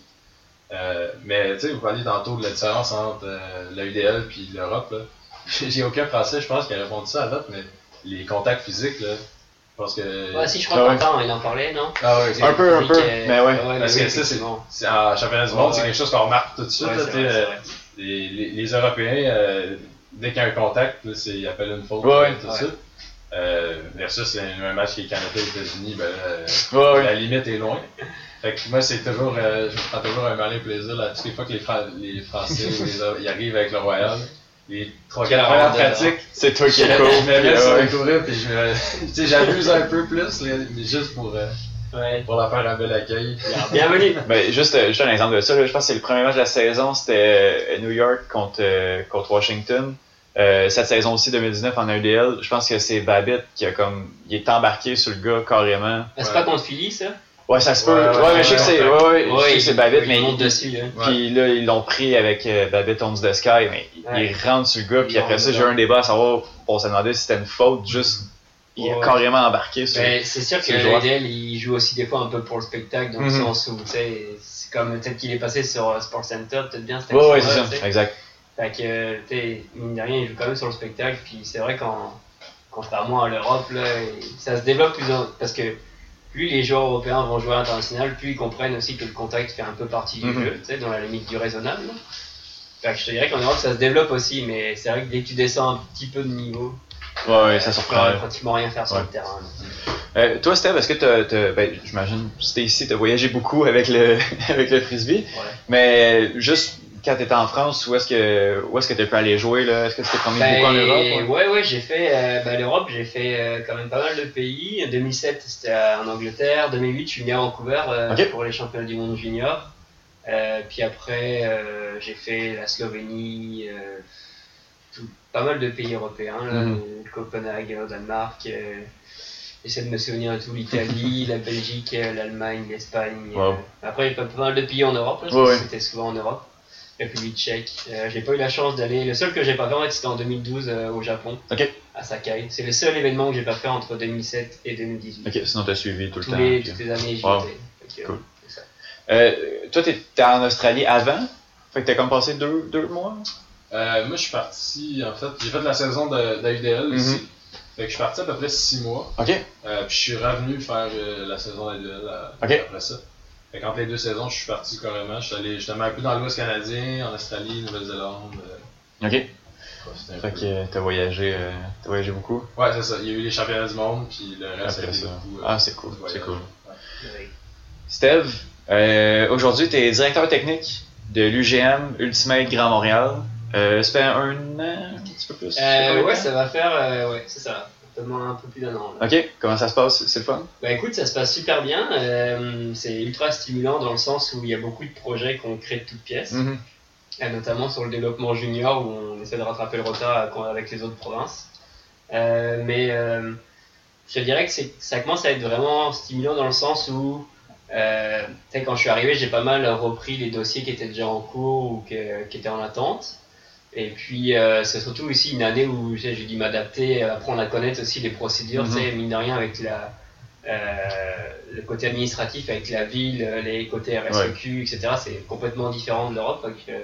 Euh, mais tu sais, vous parliez tantôt de la différence entre euh, la UDL puis l'Europe. là. J'ai aucun français, je pense, qui a répondu ça à date, mais les contacts physiques, là, je pense que. Ouais, si je Ah crois ouais. Quentin, il en parlait, non? Ah ouais, Un peu, un peu, Euh, mais ouais. Parce oui, que ça, c'est- c'est en championnat du monde, Ouais, c'est quelque chose qu'on remarque tout de suite. Ouais, là, vrai, euh, les, les, les Européens, euh, dès qu'il y a un contact, là, c'est- ils appellent une faute, Ouais, tout ouais. ça. Euh, versus un, un match qui est Canada-États-Unis, ben là, euh, Ouais, ouais. la limite est loin. Fait que moi, c'est toujours, euh, je me prends toujours un malin plaisir là, toutes les fois que les, Fra- les Français les, ils arrivent avec le Royal. Les trois premières rondelle, pratiques, C'est toi qui je cool. je me puis, mets sur ouais. le courir puis je me, tu sais, j'abuse un peu plus, là, mais juste pour, euh, Ouais. pour leur faire un bel accueil. Bienvenue. Ben, juste, euh, juste un exemple de ça, je pense que c'est le premier match de la saison, c'était euh, New York contre, euh, contre Washington. Euh, cette saison aussi 2019 en ADL, je pense que c'est Babbitt qui a comme il est embarqué sur le gars carrément. C'est Ouais. pas contre Philly, ça? Ouais, ça se peut. Ouais, Ouais, je sais que ouais, c'est ouais. ouais, ouais, je sais que il- c'est Babbitt, mais monte il- dessus. Hein. Puis là, ils l'ont pris avec euh, Babbitt the Sky, mais il- rentre sur le gars, puis après ça, j'ai eu un débat à savoir, on s'est demandé si c'était une faute, juste, il a carrément embarqué sur Ben, c'est sûr que l'ADL il joue aussi des fois un peu pour le spectacle, dans le Mhm. sens où, tu sais, c'est comme peut-être qu'il est passé sur euh, Sports Center, peut-être bien cette Ouais, ouais, c'est ça, exact. Fait que, tu sais, mine de rien, il joue quand même sur le spectacle, puis c'est vrai qu'en, contrairement à l'Europe, là, ça se développe plus en, parce que plus les joueurs européens vont jouer à l'international, plus ils comprennent aussi que le contact fait un peu partie du Mhm. jeu, tu sais, dans la limite du raisonnable. que je te dirais qu'en Europe, ça se développe aussi, mais c'est vrai que dès que tu descends un petit peu de niveau, Ouais, ouais, ça tu peux pratiquement rien faire sur Ouais. le terrain. Euh, toi, Steph, est-ce que ben, j'imagine, c'était ici, t'as voyagé beaucoup avec le, avec le frisbee, Ouais. mais juste quand t'étais en France, où est-ce que, où est-ce que t'as pu aller jouer, là? Est-ce que tu t'es promené Ben, beaucoup en Europe? ouais, ouais, j'ai fait euh, ben, l'Europe, j'ai fait euh, quand même pas mal de pays. En 2007, c'était en Angleterre. 2008, je suis venu à Vancouver euh, pour les championnats du monde junior. Puis après, j'ai fait la Slovénie, tout- pas mal de pays européens, là, Copenhague, le Danemark. J'essaie de me souvenir de tout l'Italie, la Belgique, l'Allemagne, l'Espagne. Wow. Après, il y a pas mal de pays en Europe, là, Ouais, ouais. c'était souvent en Europe. République tchèque. Euh, j'ai pas eu la chance d'aller. Le seul que j'ai pas fait, en fait, c'était en 2012 euh, au Japon, Ok. à Sakai. C'est le seul événement que j'ai pas fait entre 2007 et 2018. Ok, sinon t'as suivi tout le Tous temps. les, puis- toutes les années, j'y Wow. étais. Fait que, Cool. c'est ça. Euh, toi, t'étais en Australie avant? Fait que t'as comme passé deux, deux mois? Euh, moi, je suis parti, en fait, j'ai fait la saison de, d'AUDL Mhm. ici. Fait que je suis parti à peu près 6 mois. Ok. Euh, puis je suis revenu faire euh, la saison d'AUDL euh, après ça. Fait qu'entre les deux saisons, je suis parti carrément. Je suis allé justement un peu dans l'Ouest canadien, en Australie, Nouvelle-Zélande. euh, Ok. ouais, c'était un Fait peu- que t'as voyagé, euh, t'as voyagé beaucoup? Ouais, c'est ça. Il y a eu les championnats du monde, puis le reste, Après ça. beaucoup, euh, Ah, c'est cool, c'est cool. Ouais. Steve, euh, aujourd'hui, tu es directeur technique de l'UGM Ultimate Grand Montréal. Euh, ça fait un an, un petit peu plus? Euh, ouais, ça va faire. euh, ouais, c'est ça. Un peu moins- un peu plus d'un an. là. Ok, comment ça se passe? C'est le fun? Bah écoute, ça se passe super bien. Euh, c'est ultra stimulant dans le sens où il y a beaucoup de projets qu'on crée de toutes pièces. Mhm. Euh, notamment sur le développement junior où on essaie de rattraper le retard avec les autres provinces. Euh, mais euh, je dirais que ça commence à être vraiment stimulant dans le sens où, quand je suis arrivé, j'ai pas mal repris les dossiers qui étaient déjà en cours ou que- qui étaient en attente. Et puis, euh, c'est surtout aussi une année où j'ai dû m'adapter, apprendre à connaître aussi les procédures, tu sais, mine de rien, avec la, euh, le côté administratif, avec la ville, euh, les côtés RSEQ, etc. C'est complètement différent de l'Europe. donc, euh,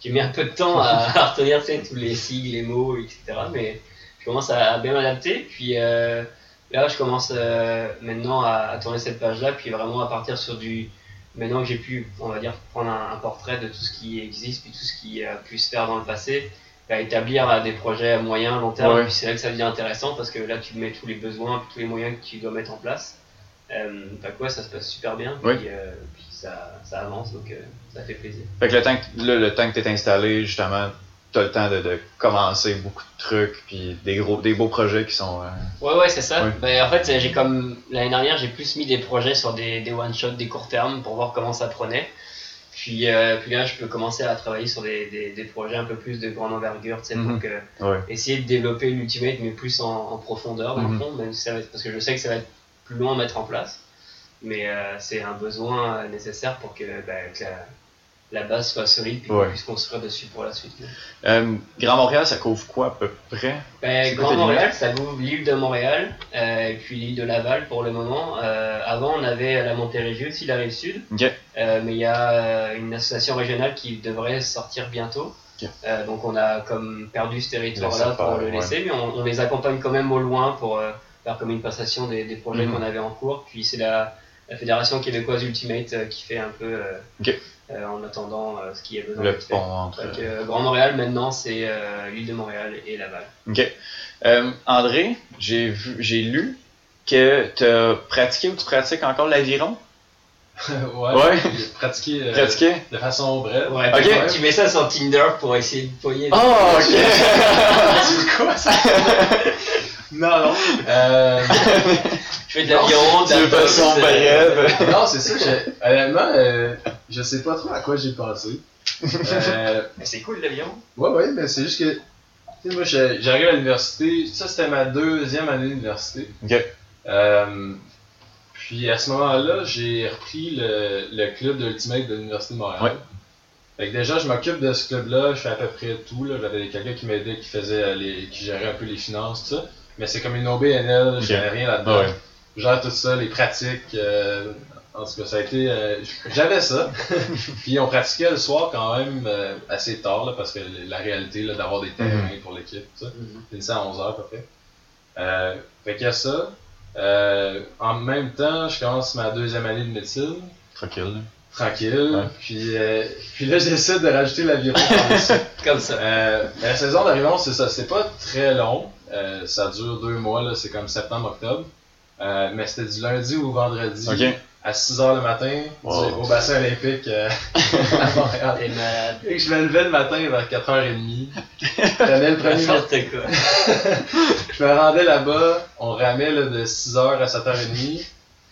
J'ai mis un peu de temps à, à retenir tu sais, tous les sigles, les mots, etc. Mais je commence à, bien m'adapter. Puis euh, là, je commence euh, maintenant à, à tourner cette page-là, puis vraiment à partir sur du. Maintenant que j'ai pu, on va dire, prendre un, un portrait de tout ce qui existe, puis tout ce qui a pu se faire dans le passé, à établir euh, des projets à moyen, long terme. Ouais. Puis c'est là que ça devient intéressant parce que là, tu mets tous les besoins, puis tous les moyens que tu dois mettre en place. Euh, fait que ouais, ça se passe super bien, puis, euh, puis ça, ça avance, donc euh, ça fait plaisir. Fait que le temps que, le temps que t'es installé, justement, t'as le temps de, de commencer beaucoup de trucs, puis des gros, des beaux projets qui sont. euh, Ouais, ouais, c'est ça. Ouais. Ben, en fait, j'ai comme l'année dernière, j'ai plus mis des projets sur des, des one-shots, des courts termes pour voir comment ça prenait. Puis, euh, puis là, je peux commencer à travailler sur des, des, des projets un peu plus de grande envergure, tu sais, que, Ouais. essayer de développer l'Ultimate, mais plus en, en profondeur, dans le fond, même si ça va être- parce que je sais que ça va être plus long à mettre en place. Mais euh, c'est un besoin euh, nécessaire pour que, ben, que la, la base soit solide, puis Ouais. qu'on puisse construire dessus pour la suite. Euh, Grand Montréal, ça couvre quoi à peu près? Ben, Grand Montréal, ça couvre l'île de Montréal euh, et puis l'île de Laval pour le moment. Euh, avant, on avait la Montérégie aussi, la rive sud. Mais il y a une association régionale qui devrait sortir bientôt. Donc on a comme perdu ce territoire-là pour le ouais. laisser, mais on, on les accompagne quand même au loin pour faire comme une passation des, des projets Mhm. qu'on avait en cours. Puis c'est la, la Fédération québécoise Ultimate qui fait un peu. Euh, en attendant euh, ce qui est besoin Le pont entre. Donc, euh, Grand Montréal, maintenant, c'est euh, l'île de Montréal et Laval. Ok. Euh, André, j'ai vu, j'ai lu que tu as pratiqué ou tu pratiques encore l'aviron? ouais. Ouais. Euh, Pratiqué? de façon brève. Ouais, Ok. tu- tu mets ça sur Tinder pour essayer de poigner. Oh, ok. C'est quoi ça? non, non. Je fais de la boxe, façon euh, brève. non, c'est ça. Honnêtement, euh, je sais pas trop à quoi j'ai pensé. Euh, mais C'est cool l'aviron. ouais, ouais, mais c'est juste que. Tu sais, moi, j'ai- j'arrive à l'université. Ça, c'était ma deuxième année d'université. Ok. Euh, puis à ce moment-là, j'ai repris le, le club de Ultimate de l'Université de Montréal. Ouais. Fait que déjà, je m'occupe de ce club-là, je fais à peu près tout. là. J'avais quelqu'un qui m'aidait, qui faisait les, qui gérait un peu les finances, tout ça. Mais c'est comme une OBNL, je Ok. n'avais rien là-dedans. Ah ouais. Gère tout ça, les pratiques. euh, en tout cas, ça a été. euh, J'avais ça. Puis on pratiquait le soir quand même euh, assez tard, là, parce que la réalité d'avoir des terrains pour l'équipe, ça. Finissait à 11h à peu près. Euh, fait qu'il y a ça. En même temps, je commence ma deuxième année de médecine, Tranquille. tranquille. Ouais. Puis, puis là, j'essaie de rajouter par-dessus. Comme ça. La saison d'aviron, c'est ça. C'est pas très long. Ça dure deux mois. C'est comme septembre-octobre. Euh, mais c'était du lundi au vendredi Ok. à 6h le matin Wow. au bassin olympique euh, à Montréal. T'es malade. Et je me levais le matin vers 4h30. Je prenais le premier N'importe quoi? Je me rendais là-bas, on ramait là, de 6h à 7h30.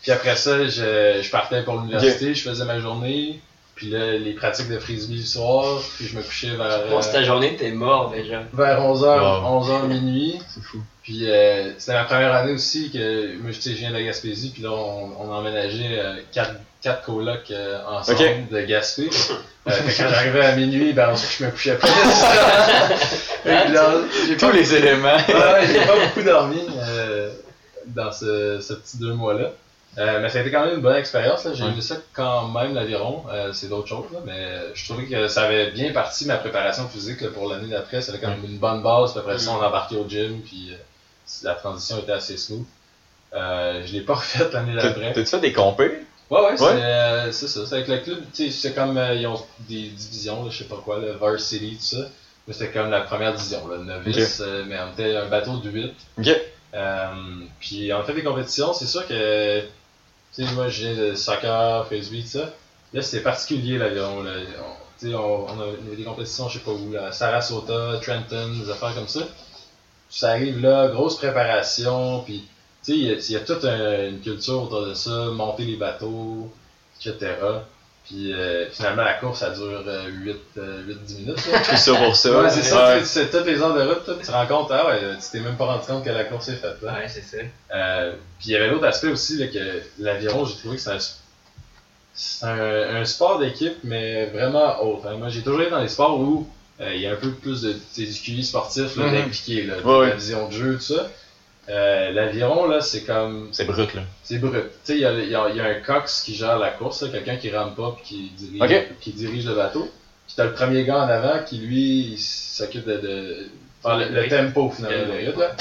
Puis après ça, je, je partais pour l'université, je faisais ma journée. Puis là, les pratiques de frisbee le soir. Puis je me couchais vers, Pour euh, ta journée, t'es mort déjà. vers 11h, Wow. 11h minuit. C'est fou. Puis euh, c'était ma première année aussi que moi, je viens de la Gaspésie. Puis là, on, emménagé euh, quatre, quatre colocs euh, ensemble Ok. de Gaspé. Euh, quand j'arrivais à minuit, ben, je me couchais j'ai Tous pas les éléments. Ouais, ouais, j'ai pas beaucoup dormi euh, dans ce, ce petit deux mois-là. Euh, mais ça a été quand même une bonne expérience. là. J'ai Ouais. aimé ça quand même, l'aviron. Euh, c'est d'autres choses. Là, mais je trouvais que ça avait bien parti ma préparation physique là, pour l'année d'après. C'était quand même une bonne base. Puis après ça, on embarquait au gym. Puis euh, la transition était assez smooth. Euh, je l'ai pas refaite l'année d'après. T'as-tu fait des compés? Ouais, ouais, c'est Ouais. euh, c'est ça. C'est avec le club, tu sais, c'est comme euh, ils ont des divisions, là, je sais pas quoi, le Varsity, tout ça. Mais c'était comme la première division, là, novice, euh, mais on était un bateau de 8. Ok. Euh, puis on a fait des compétitions, c'est sûr que, tu sais, moi de soccer, frisbee, tout ça. Là, c'était particulier l'avion, là. On, sais, on, on a des compétitions, je sais pas où, là, Sarasota, Trenton, des affaires comme ça. Ça arrive là, grosse préparation, puis tu sais, il y a- toute un- une culture autour de ça, monter les bateaux, etc. Puis euh, finalement, la course, ça dure 8-10 minutes. là. Tout ça pour ça. Ouais, c'est ça, Ouais. tu sais, c'est toutes les heures de route, toi, tu te rends compte, ah ouais, tu t'es même pas rendu compte que la course est faite. là. Ouais, c'est ça. Euh, puis il y avait l'autre aspect aussi, là, que l'aviron, j'ai trouvé que c'est un, c'est un, un sport d'équipe, mais vraiment autre. hein. Moi, j'ai toujours été dans les sports où euh, il y a un peu plus de du QI sportif là, Mhm. d'impliqué, là, de Ouais, la vision de jeu, tout ça. Euh, l'aviron, là, c'est comme C'est brut, là. c'est brut. Tu sais, il y a, il y a- il y a un cox qui gère la course, quelqu'un qui rame pas puis qui dirige, Ok. qui dirige le bateau. Puis t'as le premier gars en avant qui, lui, il s'occupe de, de faire le, le tempo, finalement, Le de rythme. là.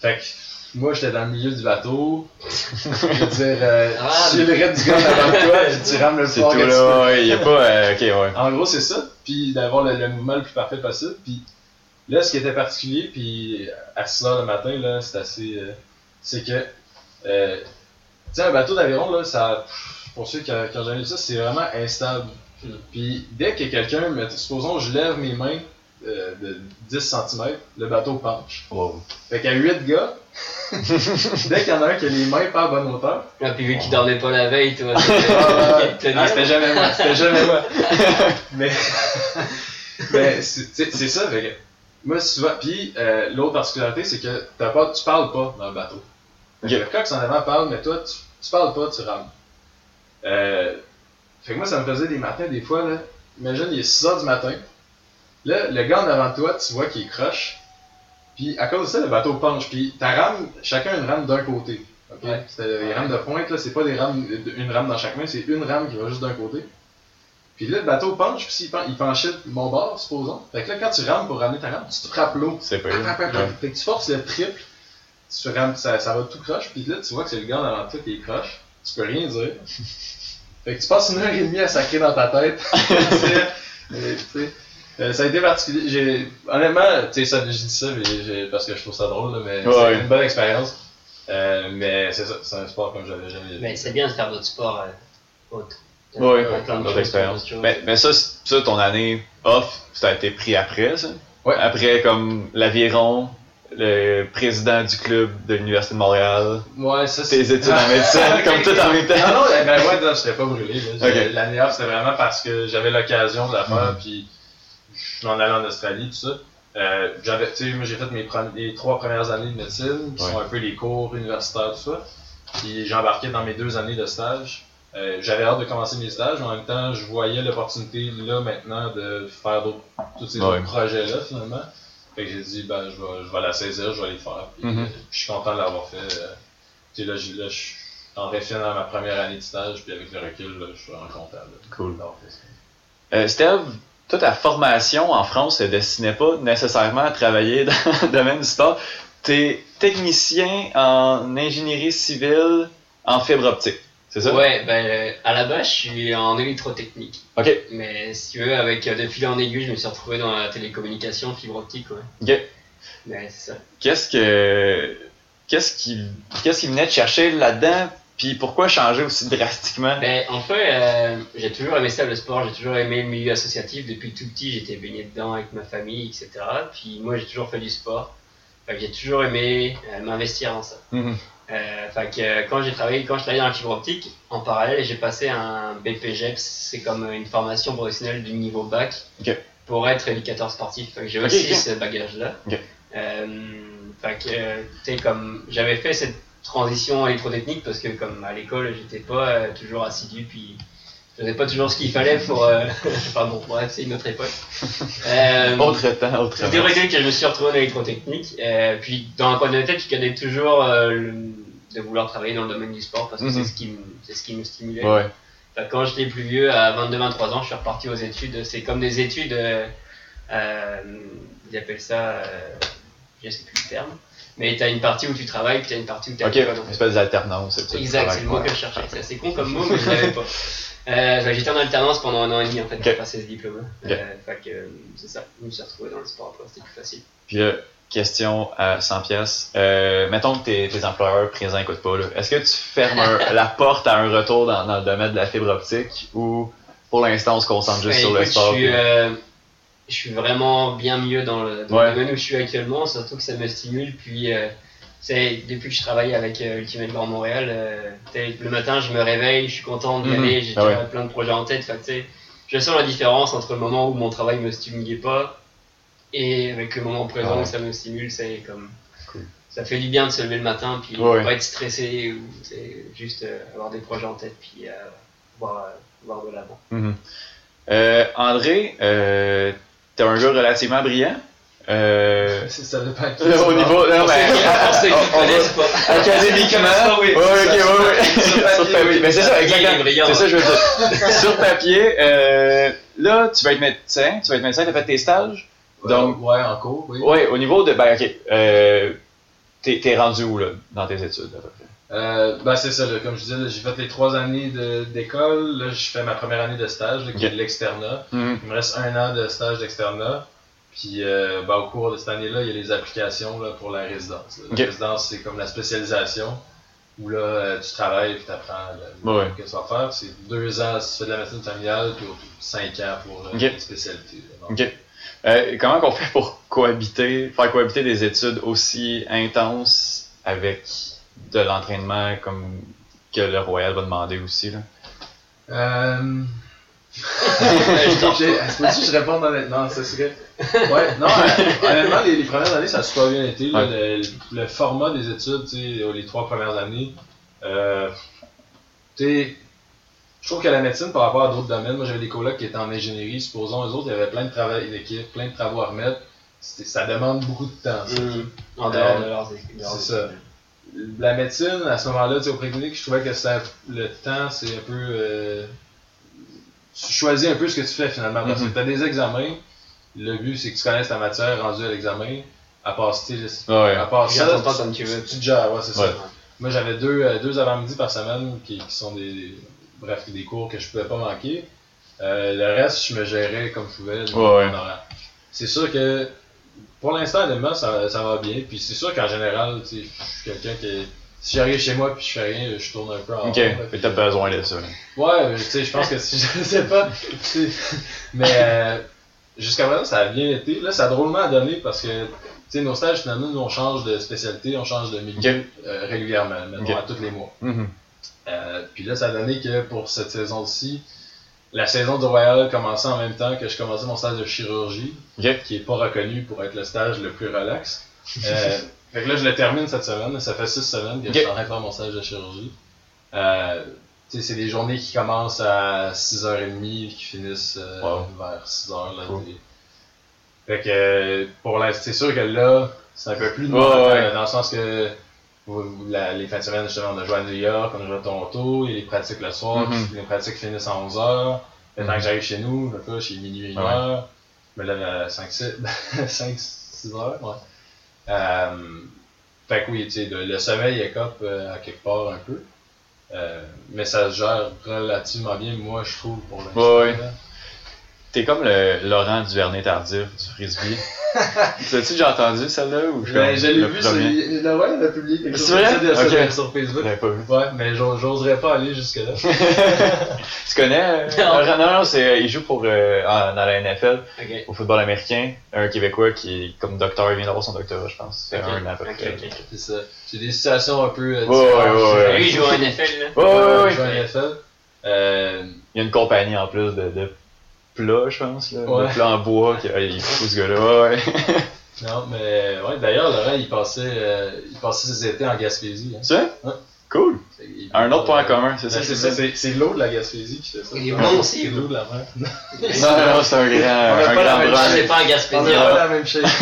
Fait que moi, j'étais dans le milieu du bateau. Je veux dire, euh, Rame. si le rythme du gars en avant de toi, tu rames le C'est tout, tu là. Ouais, y a pas. euh, ok, ouais. En gros, c'est ça. Puis d'avoir le, le mouvement le plus parfait possible. Puis là, ce qui était particulier, puis à 6 h le matin, là, c'est assez. euh, c'est que. Euh, tu sais, un bateau d'aviron, là, ça. Pour ceux qui, qui ont jamais vu ça, c'est vraiment instable. Puis dès que quelqu'un, supposons je lève mes mains euh, de 10 cm, le bateau penche. Wow. Fait qu'à 8 gars, dès qu'il y en a un qui a les mains pas à bonne hauteur, Ah, puis vu qu'il dormait pas la veille, toi, ah, c'était ah, c'était jamais moi, c'était jamais moi. mais mais c'est c'est- c'est ça, fait que moi souvent, puis euh, l'autre particularité, c'est que t'as pas, tu parles pas dans le bateau. Le coq en avant parle, mais toi, tu, tu parles pas, tu rames. Euh, fait que moi, ça me faisait des matins, des fois, là, imagine, il est 6h du matin, là, le gars en avant de toi, tu vois qu'il croche, puis à cause de ça, le bateau penche, puis ta rame, chacun une rame d'un côté. Ouais. C'est des rames de pointe, là, c'est pas des rames, une rame dans chaque main, c'est une rame qui va juste d'un côté. Puis là, le bateau penche, puis s'il pen- il penchait de mon bord, supposons. Fait que là, quand tu rames pour ramener ta rame, tu te frappes l'eau. C'est pas. Fait que tu forces le triple, tu rames, ça, ça va tout croche, puis là, tu vois que c'est le gars devant toi qui est croche, tu peux rien dire. Fait que tu passes une heure et demie à sacrer dans ta tête. Et, euh, ça a été particulier. J'ai, honnêtement, tu sais, ça, je dis ça mais j'ai- parce que je trouve ça drôle, là, mais Ouais. c'est une bonne expérience. Euh, mais c'est ça, c'est un sport comme j'avais jamais Mais vu. c'est bien de faire d'autres sports euh, autres. Ouais, Ouais, plein de Notre choses, expérience. d'autres choses. Mais, mais ça, ça, ton année off, ça a été pris après, ça? Ouais. Après, comme l'aviron, le président du club de l'Université de Montréal, Ouais, ça tes études en médecine, comme tout en même temps. Non, non, ben ouais, non, j'étais pas brûlé. L'année off, c'était vraiment parce que j'avais l'occasion de la faire, Mhm. puis je m'en allais en Australie, tout ça. Euh, j'avais, tu sais, moi j'ai fait mes les trois premières années de médecine, qui Ouais. sont un peu les cours universitaires, tout ça. Puis j'ai embarqué dans mes deux années de stage. Euh, j'avais hâte de commencer mes stages, mais en même temps, je voyais l'opportunité là maintenant de faire d'autres, tous ces Ouais. autres projets-là finalement. Fait que j'ai dit, ben, je vais, je vais la saisir, je vais les faire. Puis, Mhm. euh, je suis content de l'avoir fait. euh, tu sais, là, je- là, je suis en référent dans ma première année de stage, puis avec le recul, là, je suis content. là, Cool. Euh, Steve, toi, ta formation en France ne destinait pas nécessairement à travailler dans le domaine du sport. Tu es technicien en ingénierie civile en fibre optique, c'est ça? Ouais, ben, euh, à la base, je suis en électrotechnique. Ok. Mais si tu veux, avec euh, de fil en aiguille, je me suis retrouvé dans la télécommunication fibre optique, ouais. Ok. Mais c'est ça. Qu'est-ce que. Qu'est-ce qui, qu'est-ce qui venait de chercher là-dedans? Puis pourquoi changer aussi drastiquement? Ben, en fait, euh, j'ai toujours aimé ça, le sport, j'ai toujours aimé le milieu associatif. Depuis tout petit, j'étais baigné dedans avec ma famille, etc. Puis moi, j'ai toujours fait du sport. J'ai toujours aimé euh, m'investir dans ça. Mhm. Euh, fait que euh, quand j'ai travaillé, quand je travaillais dans la fibre optique, en parallèle, j'ai passé un BPGEPS, c'est comme une formation professionnelle du niveau bac pour être éducateur sportif. J'ai aussi ce bagage-là. Euh, fait que, tu sais, comme j'avais fait cette transition électrotechnique parce que comme à l'école, j'étais pas euh, toujours assidu, puis je faisais pas toujours ce qu'il fallait pour. Euh... enfin bon, bref, c'est une autre époque. Euh, Autre temps, autre recul que je me suis retrouvé en électrotechnique. Puis dans un coin de ma tête, je connais toujours le- de vouloir travailler dans le domaine du sport parce que Mhm. c'est ce qui me, c'est ce qui me stimulait. Ouais. Que quand j'étais plus vieux, à 22-23 ans, je suis reparti aux études. C'est comme des études, euh, euh, ils appellent ça, euh, je sais plus le terme, mais tu as une partie où tu travailles, puis tu as une partie où tu Ok, une espèce d'alternance. c'est ça, tu Exact, travailles, c'est le mot que je cherchais. C'est assez con comme mot, mais je l'avais pas. Euh, que j'étais en alternance pendant un an et demi en fait Ok. pour passer ce diplôme. Ok. Euh, euh, c'est ça, je me suis retrouvé dans le sport après, c'était plus facile. Puis là, question à 100 pièces. Euh, mettons que tes, tes employeurs présents n'écoutent pas. Est-ce que tu fermes un- la porte à un retour dans, dans le domaine de la fibre optique ou pour l'instant on se concentre juste Ben, sur le sport? Je suis, euh, je suis vraiment bien mieux dans le, dans Ouais. le domaine où je suis actuellement, surtout que ça me stimule. Puis, euh, depuis que je travaille avec euh, Ultimate Bar Montréal, le matin je me réveille, je suis content d'y Mhm. aller, j'ai Ah ouais. plein de projets en tête. Fait je sens la différence entre le moment où mon travail me stimulait pas et avec le moment présent Ah ça me stimule. C'est comme. Cool. Ça fait du bien de se lever le matin, puis Ouais. pas être stressé ou juste euh, avoir des projets en tête, puis euh, voir, euh, voir de l'avant. Mhm. Euh, André, euh, t'es un gars relativement brillant. Euh, C'est- Ça dépend qui au tu niveau. Non, mais, pas. Académiquement, oui. oui, ok, oui, oui. Sur papier, Sur papier, oui. mais c'est ça, exactement. C'est ça, je veux dire. Sur papier, euh, là, tu vas être médecin, tu vas être médecin, t'as fait tes stages. Donc, ouais, en cours, oui. ouais, au niveau de, ben, ok, euh, t'es t'es rendu où, là, dans tes études, à peu près? Euh, ben c'est ça, là, comme je disais, là, j'ai fait les trois années de- d'école. Là, je fais ma première année de stage, là, qui est l'externat. Mhm. Il me reste un an de stage d'externat. Puis euh, ben, au cours de cette année-là, il y a les applications là, pour la résidence. La résidence, c'est comme la spécialisation où là, euh, tu travailles et tu apprends Ouais. ce que tu vas faire. C'est deux ans si tu fais de la médecine familiale, puis cinq ans pour euh, Ok. une spécialité. Donc. Euh, comment qu'on fait pour cohabiter, faire cohabiter des études aussi intenses avec de l'entraînement comme que le Royal va demander aussi, là? Euh... Je réponds honnêtement? Ça serait. Ouais, non, euh, honnêtement, les, les premières années, ça a super bien été. là. le, le format des études, les trois premières années, euh, tu je trouve que la médecine, par rapport à d'autres domaines, moi j'avais des colocs qui étaient en ingénierie, supposons, eux autres, il y avait plein de travail d'équipe, plein de travaux à remettre. Ça demande beaucoup de temps. ça. Mhm. En dehors de leurs études. c'est ça. La médecine, à ce moment-là, tu sais, au préclinique, je trouvais que c'était le temps, c'est un peu. euh, tu choisis un peu ce que tu fais finalement. Parce que Mhm. tu as des examens. Le but, c'est que tu connaisses ta matière rendue à l'examen. À part, tu sais, Ouais. à part ça, tu, tu tu te gères, ouais, c'est Ouais. ça. Moi, j'avais deux, euh, deux avant-midi par semaine qui, qui sont des, bref, des cours que je pouvais pas manquer. Euh, le reste, je me gérais comme je pouvais. Ouais, ouais. C'est sûr que pour l'instant, honnêtement, ça, ça va bien. Puis c'est sûr qu'en général, je suis quelqu'un qui. Si j'arrive chez moi puis je fais rien, je tourne un peu en Ok, mais t'as besoin de ça. Ouais, tu sais, je pense que si je sais pas. mais euh, jusqu'à présent, ça a bien été. Là, ça a drôlement donné parce que tu sais, nos stages, finalement, nous, on change de spécialité, on change de milieu euh, régulièrement, Ok. à tous les mois. Mhm. Euh, puis là, ça a donné que pour cette saison-ci, la saison du Royal commençait en même temps que je commençais mon stage de chirurgie, qui est pas reconnu pour être le stage le plus relax. Euh, fait que là, je le termine cette semaine. Ça fait six semaines que je suis en train de faire mon stage de chirurgie. Euh, c'est des journées qui commencent à 6h30 et qui finissent euh, Wow. vers 6h. Là, Cool. Fait que pour l'instant, c'est sûr que là, c'est un peu plus de ouais. dans le sens que la- les fins de semaine, justement, on a joué à New York, on a joué à Toronto, il y a les pratiques le soir, Mhm. puis les pratiques finissent à 11h. Le temps Mhm. que j'arrive chez nous, le cas, chez minuit et 1 Ouais. heure, je me lève à 5-6 heures. Ouais. Euh, fait que oui, tu sais, le, le sommeil écope euh, à quelque part un peu. Euh, mais ça se gère relativement bien, moi, je trouve, pour l'instant. Ouais, ouais. Là. T'es comme le Laurent Duvernay tardif du frisbee. T'as-tu déjà entendu celle-là ou je Ben, le vu, sur, premier? le ouais, il a publié quelque C'est chose vrai? ça de- Ok. sur Facebook. J'avais pas vu. Ouais, mais j'o- j'oserais pas aller jusque-là. tu connais euh, Non. Laurent? Non, non, c'est, il joue pour, euh, en- dans la NFL, au football américain. Un Québécois qui est comme docteur, il vient d'avoir son doctorat, je pense. C'est Ok. un à peu près. C'est ça. C'est des situations un peu euh, Ouais, ouais, ouais, ouais. Lui, il joue en NFL, là. Ouais, ouais, ouais. Je joue à NFL. Euh, Il y a une compagnie en plus de, de plats, je pense, là. Ouais. De plats en bois. Qui, ah, il est fou ce gars-là. Ouais, ouais. non, mais ouais, d'ailleurs, Laurent, il passait, euh, il passait ses étés en Gaspésie. hein. Tu sais? Ouais. Cool. Il- Un autre point en euh, commun, c'est ça? c'est ça, c'est c'est l'eau de la Gaspésie qui fait ça. Il est bon aussi, C'est vous. l'eau de la mer. Non, non, c'est un grand, On a un pas la grand c'est pas un On a Gaspésien. pas la même chose.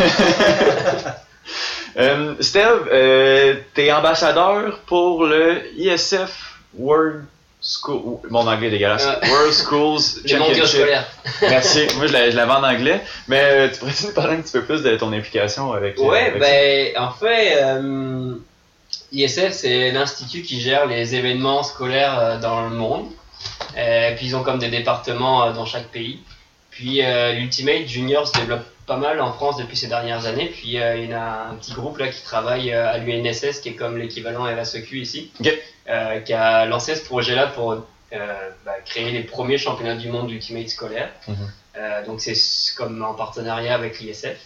Euh, Steve, euh, t'es ambassadeur pour le ISF World School. Mon anglais est dégueulasse. Ouais. World Schools Championship. Merci. Moi, je l'avais en anglais. Mais euh, tu pourrais-tu nous parler un petit peu plus de ton implication avec. euh, ça? ben en fait, euh, ISF c'est l'institut qui gère les événements scolaires dans le monde. Puis ils ont comme des départements dans chaque pays. Puis l'Ultimate Junior se développe pas mal en France depuis ces dernières années. Puis euh, il y a un petit groupe là qui travaille euh, à l'UNSS, qui est comme l'équivalent RSEQ ici, euh, qui a lancé ce projet-là pour bah, créer les premiers championnats du monde d'Ultimate scolaire. Mhm. Donc c'est comme en partenariat avec l'ISF.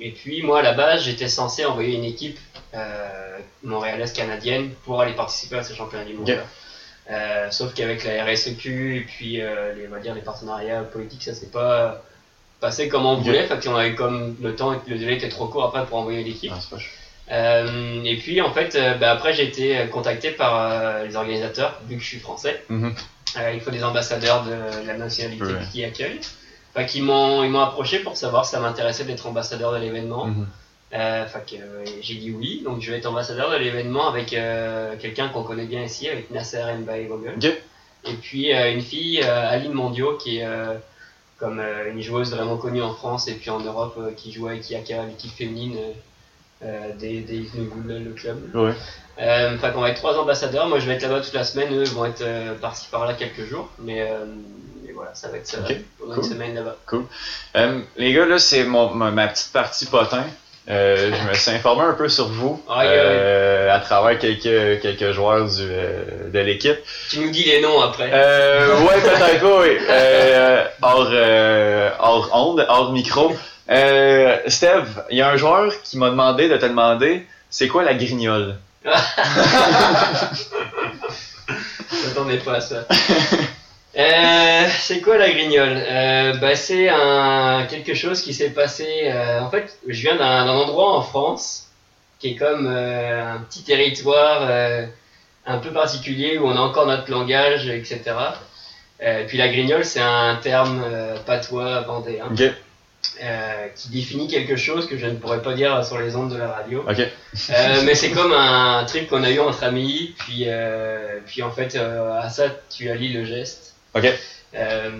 Et puis moi à la base j'étais censé envoyer une équipe montréalaise canadienne pour aller participer à ces championnats du monde. Sauf qu'avec la RSEQ et puis les, on va dire, les partenariats politiques, ça s'est pas passé comme on voulait. Fait qu'on avait comme le temps, le délai était trop court après pour envoyer l'équipe. Ah. Euh, et puis en fait, euh, bah, après j'ai été contacté par euh, les organisateurs, vu que je suis français. Mhm. Il faut des ambassadeurs de la nationalité Ouais. qui accueillent. Qu'ils m'ont, ils m'ont approché pour savoir si ça m'intéressait d'être ambassadeur de l'événement. Mhm. Que euh, j'ai dit oui, donc je vais être ambassadeur de l'événement avec quelqu'un qu'on connaît bien ici, avec Nasser Mbaye Vogel. Et puis une fille, Aline Mondio, qui est comme euh, une joueuse vraiment connue en France et puis en Europe, euh, qui joue avec Yaka, l'équipe féminine euh, des, des Ignogoul, le club. Ouais. Enfin, qu'on va être trois ambassadeurs. Moi, je vais être là-bas toute la semaine. Eux vont être par-ci par-là quelques jours. Mais, mais voilà, ça va être ça Ok, pendant cool. une semaine là-bas. Euh, les gars, là, c'est mon, ma, ma petite partie potin. Euh, je me suis informé un peu sur vous euh, à travers quelques, quelques joueurs du, euh, de l'équipe. Tu nous dis les noms après. Euh, ouais, peut-être pas, oui. Hors, hors onde, hors micro. Steve, il y a un joueur qui m'a demandé de te demander c'est quoi la grignole? Je m'attendais pas à ça. Euh, c'est quoi la grignole? Euh, bah, C'est un, quelque chose qui s'est passé. euh, en fait, je viens d'un, endroit en France qui est comme euh, un petit territoire euh, un peu particulier où on a encore notre langage, etc. Euh, puis la grignole, c'est un terme euh, patois vendéen Ok, euh, qui définit quelque chose que je ne pourrais pas dire sur les ondes de la radio. ok. Euh, mais c'est comme un truc qu'on a eu entre amis, puis, euh, puis en fait, euh, à ça, tu allies le geste. Ok. Euh,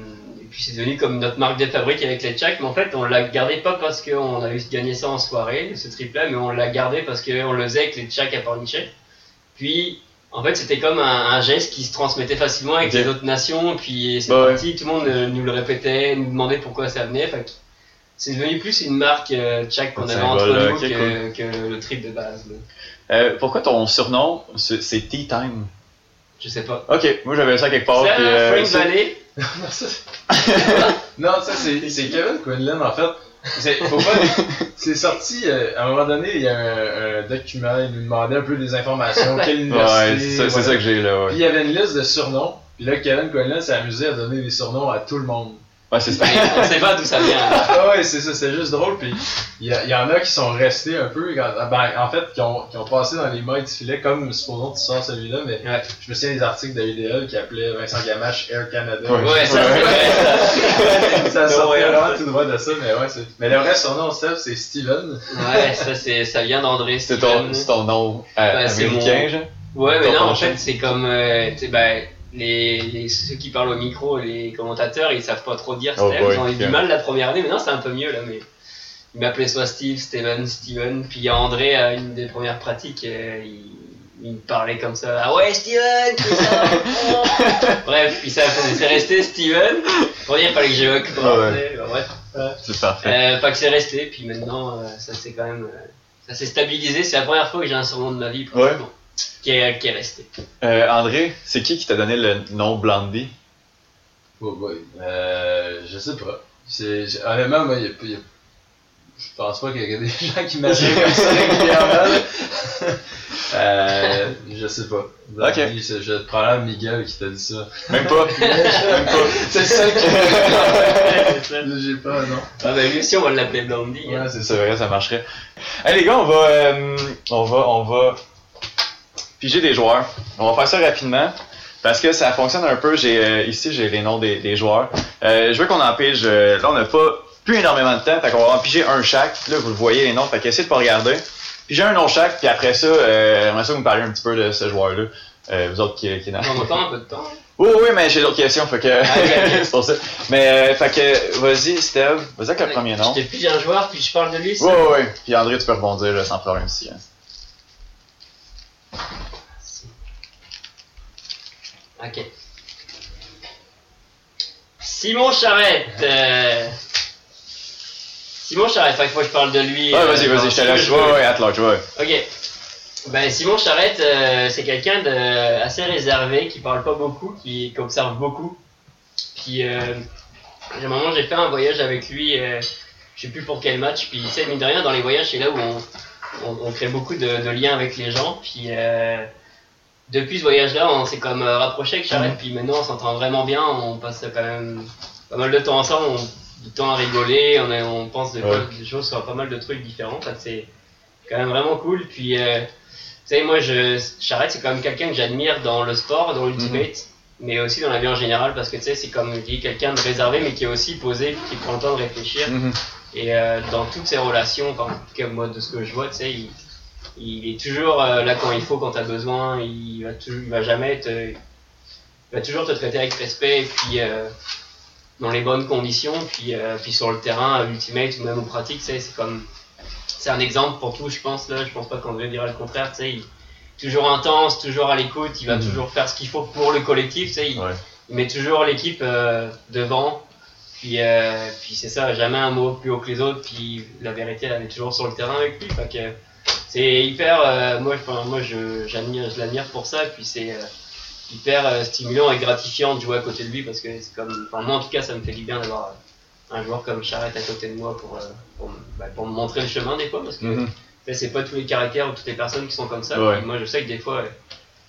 et puis c'est devenu comme notre marque de fabrique avec les tchaks, mais en fait, on l'a gardé pas parce qu'on a eu gagné ça en soirée, ce trip-là, mais on l'a gardé parce qu'on le faisait avec les tchaks à Pornichet. Puis, En fait, c'était comme un, un geste qui se transmettait facilement avec les autres nations, puis c'est Bah ouais. parti, tout le monde euh, nous le répétait, nous demandait pourquoi ça venait. Fait c'est devenu plus une marque euh, tchak qu'on avait entre nous que, que le trip de base. là. Euh, pourquoi ton surnom, c'est Tea Time? Je sais pas. Ok, moi j'avais ça quelque part. Puis, euh, Frank c'est- Valley, Non, ça, non, ça c'est c'est Kevin Quinlan en fait. C'est faut pas- c'est sorti euh, à un moment donné, il y a un, un document, il nous demandait un peu des informations, quelle Ouais, université. c'est ça, c'est voilà. ça que j'ai là, Puis ouais. il y avait une liste de surnoms. Puis là, Kevin Quinlan s'est amusé à donner des surnoms à tout le monde. Ouais, c'est ça. on sait pas d'où ça vient. Ah ouais, c'est ça, c'est juste drôle. Puis il y, a- il y en a qui sont restés un peu, quand- ben, en fait, qui ont, qui ont passé dans les mailles du filet, comme supposons que tu sors celui-là, mais Ouais. je me souviens des articles de l'IDL qui appelaient Vincent Gamache Air Canada. Ouais. Ouais, ça c'est vrai. ça sortait vraiment tout droit de ça, mais ouais, c'est. Mais le vrai surnom, Steph, c'est Steven. Ouais, ça, c'est, ça vient d'André. C'est Steven. ton, c'est ton nom euh, c'est américain, mon- genre? Ouais, mais non, en fait, c'est comme euh, tu sais, ben, les, les, ceux qui parlent au micro, les commentateurs, ils savent pas trop dire Oh boy, ils ont eu du mal la première année, mais non, c'est un peu mieux là. Mais ils m'appelaient soit Steve, Steven, Steven. Puis il y a André à une des premières pratiques, euh, il, il me parlait comme ça. Ah ouais, Steven, tout ça. oh. Bref, puis ça, c'est resté Steven. Pour dire qu'il fallait que j'évoque. Ah ouais. Bah, bref. C'est parfait. Euh, pas que c'est resté, puis maintenant, euh, ça s'est quand même. euh, ça s'est stabilisé. C'est la première fois que j'ai un surnom de ma vie, pratiquement, qui, est, qui est resté. Euh, André, c'est qui qui t'a donné le nom Blondie? Oh boy. Euh, je sais pas. C'est, honnêtement, moi, il y a, y a- je pense pas qu'il y a des gens qui m'appellent comme ça régulièrement. euh, je sais pas. Ok. C'est je- probablement Miguel qui t'a dit ça. Même pas. Même pas. C'est ça. J'ai pas, non. Ah ben lui aussi on va l'appeler Blondie. hein. Ouais, c'est C'est vrai, ça marcherait. Hey les gars, on va, euh, on va, on va piger des joueurs. On va faire ça rapidement parce que ça fonctionne un peu. J'ai euh, ici j'ai les noms des, des joueurs. Euh, je veux qu'on en pige. euh, là, on n'a pas plus énormément de temps, fait qu'on va en piger un chaque. Là, vous le voyez les noms, fait qu'essayez de pas regarder. Piger un nom chaque, puis après ça, j'aimerais ça que vous me parliez un petit peu de ce joueur-là. Euh, vous autres qui, qui On a un peu de temps. Oui, oui, mais j'ai d'autres questions, fait que ok. c'est pour ça. Mais euh, fait que vas-y, Steve, vas-y avec le premier nom. Je plus un joueur puis je parle de lui. Oui, oui, oui. Puis André, tu peux rebondir là, sans problème ici. hein. Ok. Simon Charrette. euh, Simon Charrette, fait que je parle de lui. Ouais, euh, vas-y, vas-y, dans- je te laisse. Ouais, ouais, at large, ouais. Ok. Ben, Simon Charrette, euh, c'est quelqu'un de assez réservé, qui parle pas beaucoup, qui, qui observe beaucoup. Puis, euh, à un moment, j'ai fait un voyage avec lui, euh, je sais plus pour quel match. Puis, tu sais, mine de rien, dans les voyages, c'est là où on, on, on crée beaucoup de, de liens avec les gens. Puis, euh, depuis ce voyage-là, on s'est comme euh, rapproché avec Charrette. Puis maintenant, on s'entend vraiment bien. On passe quand même pas mal de temps ensemble. On, du temps à rigoler. On, pense Ouais. des choses sur pas mal de trucs différents. C'est quand même vraiment cool. Puis, euh, tu sais, moi, je, Charrette, c'est quand même quelqu'un que j'admire dans le sport, dans l'ultimate, mais aussi dans la vie en général, parce que tu sais, c'est comme quelqu'un de réservé, mais qui est aussi posé, qui prend le temps de réfléchir. Mhm. Et euh, dans toutes ses relations, en tout cas, moi, de ce que je vois, tu sais, il, il est toujours euh, là quand il faut, quand tu as besoin, il va, toujours, il va jamais te. Il va toujours te traiter avec respect, et puis euh, dans les bonnes conditions, puis, euh, puis sur le terrain, à l'ultimate ou même en pratique, c'est comme. C'est un exemple pour tout, je pense, là. Je pense pas qu'on devrait dire le contraire. Il, toujours intense, toujours à l'écoute, il va Mhm. toujours faire ce qu'il faut pour le collectif, tu sais. Il, Ouais. il met toujours l'équipe euh, devant. Puis, puis c'est ça, jamais un mot plus haut que les autres. Puis la vérité, elle est toujours sur le terrain avec lui. Fait que c'est hyper. euh, moi, enfin, moi je, j'admire, je l'admire pour ça. Puis c'est euh, hyper euh, stimulant et gratifiant de jouer à côté de lui parce que c'est comme. Enfin, moi en tout cas, ça me fait du bien d'avoir un joueur comme Charrette à côté de moi pour, euh, pour, me- bah, pour me montrer le chemin des fois. Parce que Mhm. sais, c'est pas tous les caractères ou toutes les personnes qui sont comme ça. Ouais. Moi, je sais que des fois,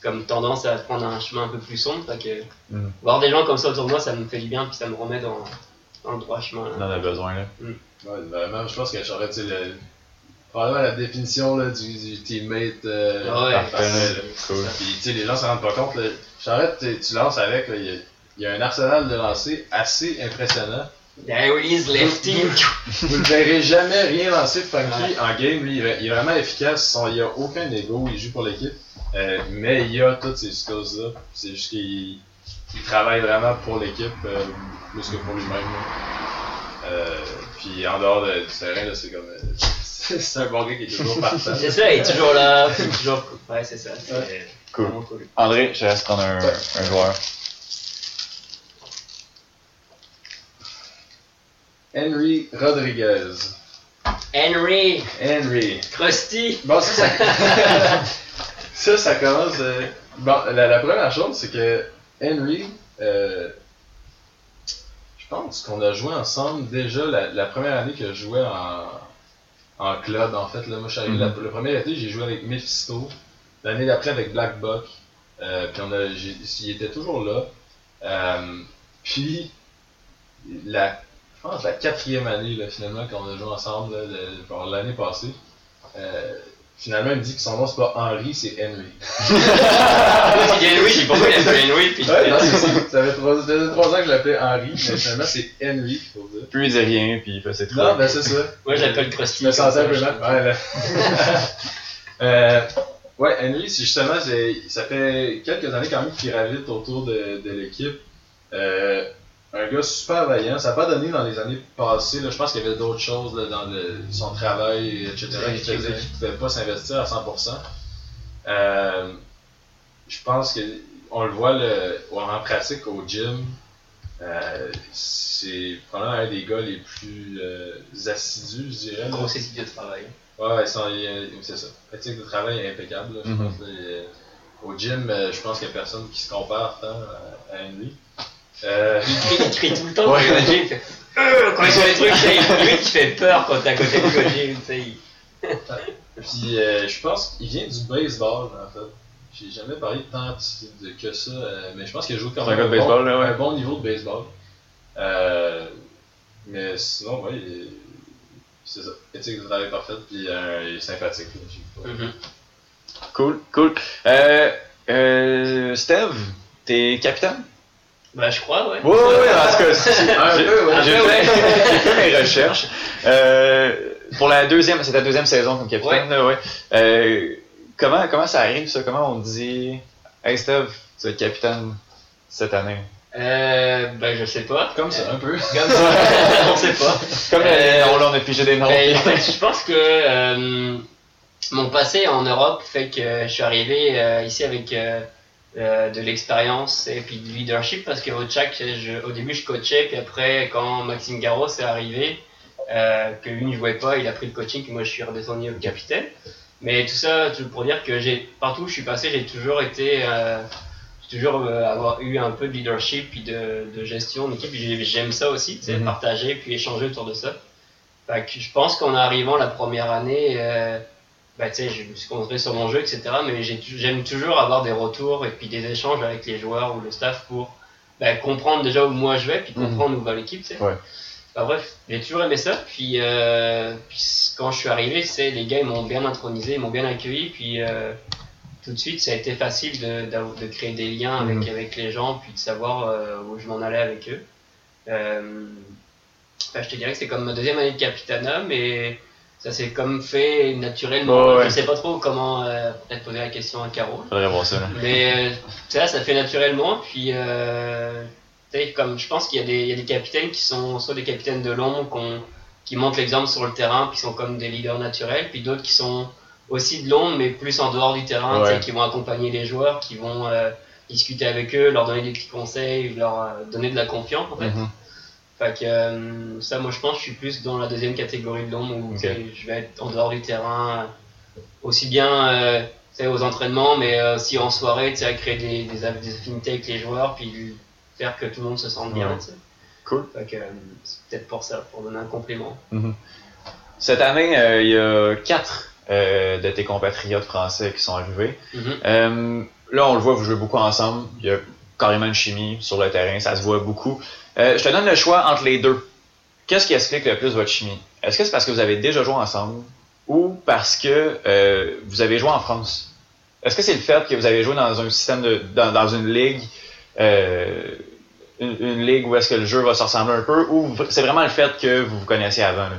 comme tendance à prendre un chemin un peu plus sombre. Que Mhm. voir des gens comme ça autour de moi, ça me fait du bien, puis ça me remet dans, dans le droit chemin. On en a besoin, là. Ouais, vraiment, je pense que Charrette, c'est le. Probablement la définition là, du, du teammate. Euh, ouais. parfait, là. Cool. Puis, tu sais, les gens se rendent pas compte. Là. Charrette, tu lances avec, là, il y a- y, un arsenal de lancers assez impressionnant. There is, lefty! Vous ne verrez jamais rien lancer de Funky Ouais. en game. Lui, il est il est vraiment efficace. Son- il n'y a aucun ego. Il joue pour l'équipe. Euh, mais il a toutes ces skills-là. C'est juste qu'il il travaille vraiment pour l'équipe euh, plus que pour lui-même. là. Euh, puis en dehors de- du terrain, là, c'est comme. C'est un bon gars qui est toujours partant. C'est ça, il est toujours là, puis toujours. Ouais, c'est ça. c'est- Cool. Cool. André, je te laisse prendre un, Ouais. un joueur. Henry Rodriguez. Henry, Henry. Krusty. Bon, ça, ça, ça, ça commence. euh, Bon, la, la première chose, c'est que Henry, euh, je pense qu'on a joué ensemble déjà la, la première année que je jouais en, en club. En fait, là, moi, je suis arrivé la- le premier été, j'ai joué avec Mephisto. L'année d'après, avec Black Buck. Euh, puis on a, il était toujours là. Euh, puis, la, je pense la quatrième année, là, finalement, qu'on a joué ensemble, l'année passée. Euh, finalement, il me dit que son nom, c'est pas Henry, c'est Henry. Henry, j'ai pourquoi il appelle Henry, puis Ouais, non, c'est ça. Ça fait trois, ça faisait trois ans que je l'appelais Henry, mais finalement, c'est Henry, faut dire. Plus il dit rien, puis il ses trucs. Non, ben c'est ça. moi je l'appelle Krusty. Je me sentais un peu ça, mal. Ouais, là. euh, ouais, Henry, c'est justement, ça fait quelques années quand même qu'il gravite autour de, de l'équipe. Euh, un gars super vaillant. Ça n'a pas donné dans les années passées. Là, je pense qu'il y avait d'autres choses là, dans le- son travail, etc., qui faisaient qu'il ne pouvait pas s'investir à 100%. Euh, je pense que on le voit le, en pratique au gym. Euh, c'est probablement un des gars les plus euh, assidus, je dirais. là. Grosse éthique de travail. Ouais, c'est ça. L'éthique de travail est impeccable. là, je Mhm. pense, là, et, au gym, je pense qu'il n'y a personne qui se compare tant à, à Henry. Euh, Il crie, il crie tout le temps. Ouais. fait Euh Quand il fait les trucs, il- lui qui fait peur quand t'es à côté de il- puis euh, je pense qu'il vient du baseball en fait. J'ai jamais parlé tant de, que ça, euh, mais je pense qu'il joue quand C'est un même gars de baseball, bon, là, ouais. un bon niveau de baseball. Euh, mais sinon, ouais, il c'est ça. Éthique de travail parfaite, puis euh, il est sympathique. là, Mhm. Cool, cool. Euh, euh, Steve, t'es capitaine? Bah, je crois, ouais. Oui, oui, oui, en tout cas, c'est- Un j'ai- peu, ouais. j'ai fait, j'ai fait mes recherches. Euh, pour la deuxième, c'est ta deuxième saison comme capitaine, là, ouais. Euh, comment, comment ça arrive, ça? Comment on dit, hey Steve, tu vas être capitaine cette année? Euh, bah, je sais pas. Comme ça, un peu. Comme ça. On sait pas. Comme Euh, on, là, on a pigé des noms. Ben, en fait, je pense que euh, mon passé en Europe fait que je suis arrivé euh, ici avec euh, de l'expérience et puis du leadership parce qu'au Tchak, je- au début je coachais, puis après quand Maxime Garros est arrivé, euh, que lui ne jouait pas, il a pris le coaching, puis moi je suis redescendu au capitaine. Mais tout ça tout pour dire que j'ai partout où je suis passé, j'ai toujours été, euh, toujours euh, avoir eu un peu de leadership puis de, de gestion d'équipe. J'ai- J'aime ça aussi, c'est Mhm. partager puis échanger autour de ça. Fait que je pense qu'en arrivant la première année, euh, bah, tu sais, je me suis concentré sur mon jeu, etc. Mais j'aime toujours avoir des retours et puis des échanges avec les joueurs ou le staff pour bah, comprendre déjà où moi je vais, puis Mhm. comprendre où va l'équipe, tu sais. Ouais. Bah, bref, j'ai toujours aimé ça. Puis, euh, puis quand je suis arrivé, c'est les gars ils m'ont bien intronisé, ils m'ont bien accueilli. Puis euh, tout de suite, ça a été facile de, créer des liens avec, Mhm. avec les gens, puis de savoir euh, où je m'en allais avec eux. Enfin, je te dirais que c'est comme ma deuxième année de Capitana, mais ça s'est comme fait naturellement. Ouais, ouais. Je sais pas trop comment euh, peut-être poser la question à Caro. Mais euh, ça, ça fait naturellement. Puis, euh, comme je pense qu'il y, a des- il y a des capitaines qui sont soit des capitaines de l'ombre, qui montrent l'exemple sur le terrain, puis sont comme des leaders naturels, puis d'autres qui sont aussi de l'ombre, mais plus en dehors du terrain, Ouais. qui vont accompagner les joueurs, qui vont discuter avec eux, leur donner des petits conseils, leur donner de la confiance en fait. Mhm. Fait que euh, ça, moi je pense que je suis plus dans la deuxième catégorie de l'ombre où je vais être en dehors du terrain, euh, aussi bien euh, aux entraînements, mais euh, aussi en soirée, à créer des, des, aff- des affinités avec les joueurs, puis faire que tout le monde se sente bien. Ouais. Cool. Fait que c'est peut-être pour ça, pour donner un complément. Cette année, il y a quatre de tes compatriotes français qui sont arrivés. Mhm. Euh, là, on le voit, vous jouez beaucoup ensemble. Il y a carrément une chimie sur le terrain, ça se voit beaucoup. Euh, je te donne le choix entre les deux. Qu'est-ce qui explique le plus votre chimie? Est-ce que c'est parce que vous avez déjà joué ensemble ou parce que euh, vous avez joué en France? Est-ce que c'est le fait que vous avez joué dans un système de. dans, dans une ligue euh, une, une ligue où est-ce que le jeu va se ressembler un peu ou c'est vraiment le fait que vous vous connaissiez avant? Là?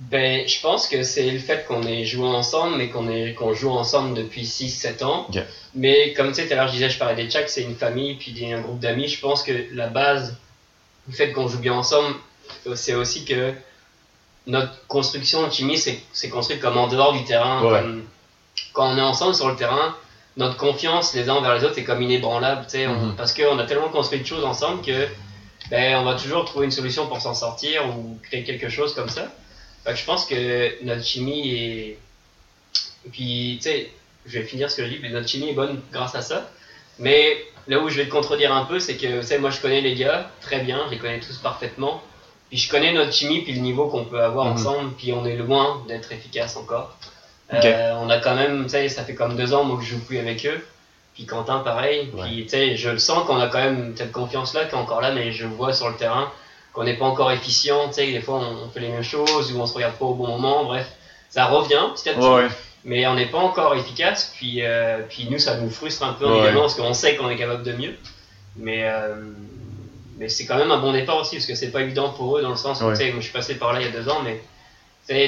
Ben, je pense que c'est le fait qu'on ait joué ensemble, mais qu'on qu'on joue ensemble depuis 6-7 ans. Mais comme tu sais, tout à l'heure je disais, je parlais des Tchaks, c'est une famille, puis un groupe d'amis. Je pense que la base du fait qu'on joue bien ensemble, c'est aussi que notre construction de chimie, c'est c'est construit comme en dehors du terrain. Ouais. Comme quand on est ensemble sur le terrain, notre confiance les uns envers les autres est comme inébranlable, tu sais, on- Mhm. parce qu'on a tellement construit de choses ensemble que ben, on va toujours trouver une solution pour s'en sortir ou créer quelque chose comme ça. Fait que je pense que notre chimie est. Et puis, tu sais, je vais finir ce que je dis, mais notre chimie est bonne grâce à ça. Mais là où je vais te contredire un peu, c'est que, tu sais, moi je connais les gars très bien, je les connais tous parfaitement. Puis je connais notre chimie, puis le niveau qu'on peut avoir Mhm. ensemble, puis on est loin d'être efficace encore. Euh, on a quand même, tu sais, ça fait comme deux ans moi que je joue plus avec eux. Puis Quentin, pareil. Ouais. Puis tu sais, je le sens qu'on a quand même cette confiance-là qui est encore là, mais je vois sur le terrain qu'on n'est pas encore efficient. Tu sais, des fois on, on fait les mêmes choses ou on se regarde pas au bon moment. Bref, ça revient petit à petit, Ouais, ouais. Mais on n'est pas encore efficace. Puis, euh, puis nous, ça nous frustre un peu Ouais. également parce qu'on sait qu'on est capable de mieux. Mais, euh, mais c'est quand même un bon départ aussi parce que c'est pas évident pour eux dans le sens où Ouais. moi je suis passé par là il y a deux ans, mais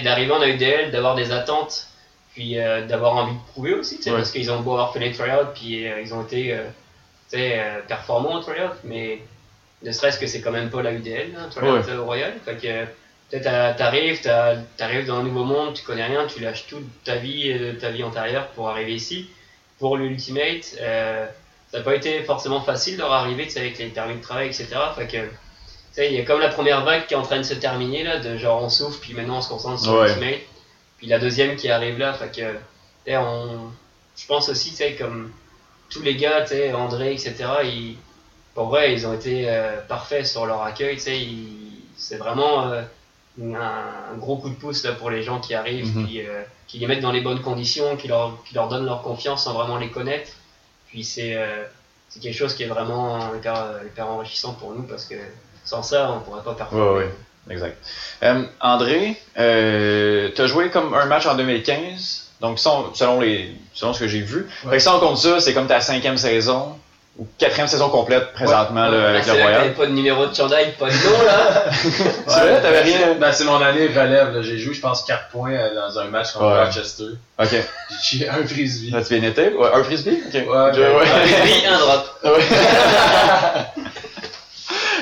d'arriver en AUDL, d'avoir des attentes, puis euh, d'avoir envie de prouver aussi, Ouais. parce qu'ils ont beau avoir fait les tryouts, puis ils ont été performants au tryout, mais ne serait-ce que c'est quand même pas la UDL, hein, tryout Royal. Fait que t'arrives, t'arrives dans un nouveau monde, tu connais rien, tu lâches toute ta vie, euh, ta vie antérieure pour arriver ici. Pour l'Ultimate, euh, ça n'a pas été forcément facile de arriver, tu sais, avec les permis de travail, etc. Fait que, tu sais, il y a comme la première vague qui est en train de se terminer, là, de genre on souffle, puis maintenant on se concentre sur Ouais. l'Ultimate. Puis la deuxième qui arrive là, fait que, tu sais, on, je pense aussi, tu sais, comme tous les gars, tu sais, André, etc., ils, pour vrai, ils ont été euh, parfaits sur leur accueil, tu sais, ils- c'est vraiment euh, un, gros coup de pouce là, pour les gens qui arrivent, Mhm. puis, euh, qui les mettent dans les bonnes conditions, qui leur, qui leur donnent leur confiance sans vraiment les connaître. Puis c'est euh, quelque chose qui est vraiment hyper, hyper enrichissant pour nous parce que sans ça, on pourrait pas performer. Ouais, ouais. Exact. Euh, André, euh, tu as joué comme un match en 2015, donc selon, selon, les, selon ce que j'ai vu. Fait que si on compte ça, c'est comme ta cinquième saison ou quatrième saison complète présentement là, Là, avec c'est le Royal. t'avais pas de numéro de chandail, pas de nom là. C'est vrai, t'avais rien. Ben, c'est mon année relève. là. J'ai joué, je pense, 4 points euh, dans un match contre Ouais. Rochester. Ok. J'ai un frisbee. Là, tu viens été? Ouais, un frisbee? Ok. Ouais, ouais. Un rugby, un drop.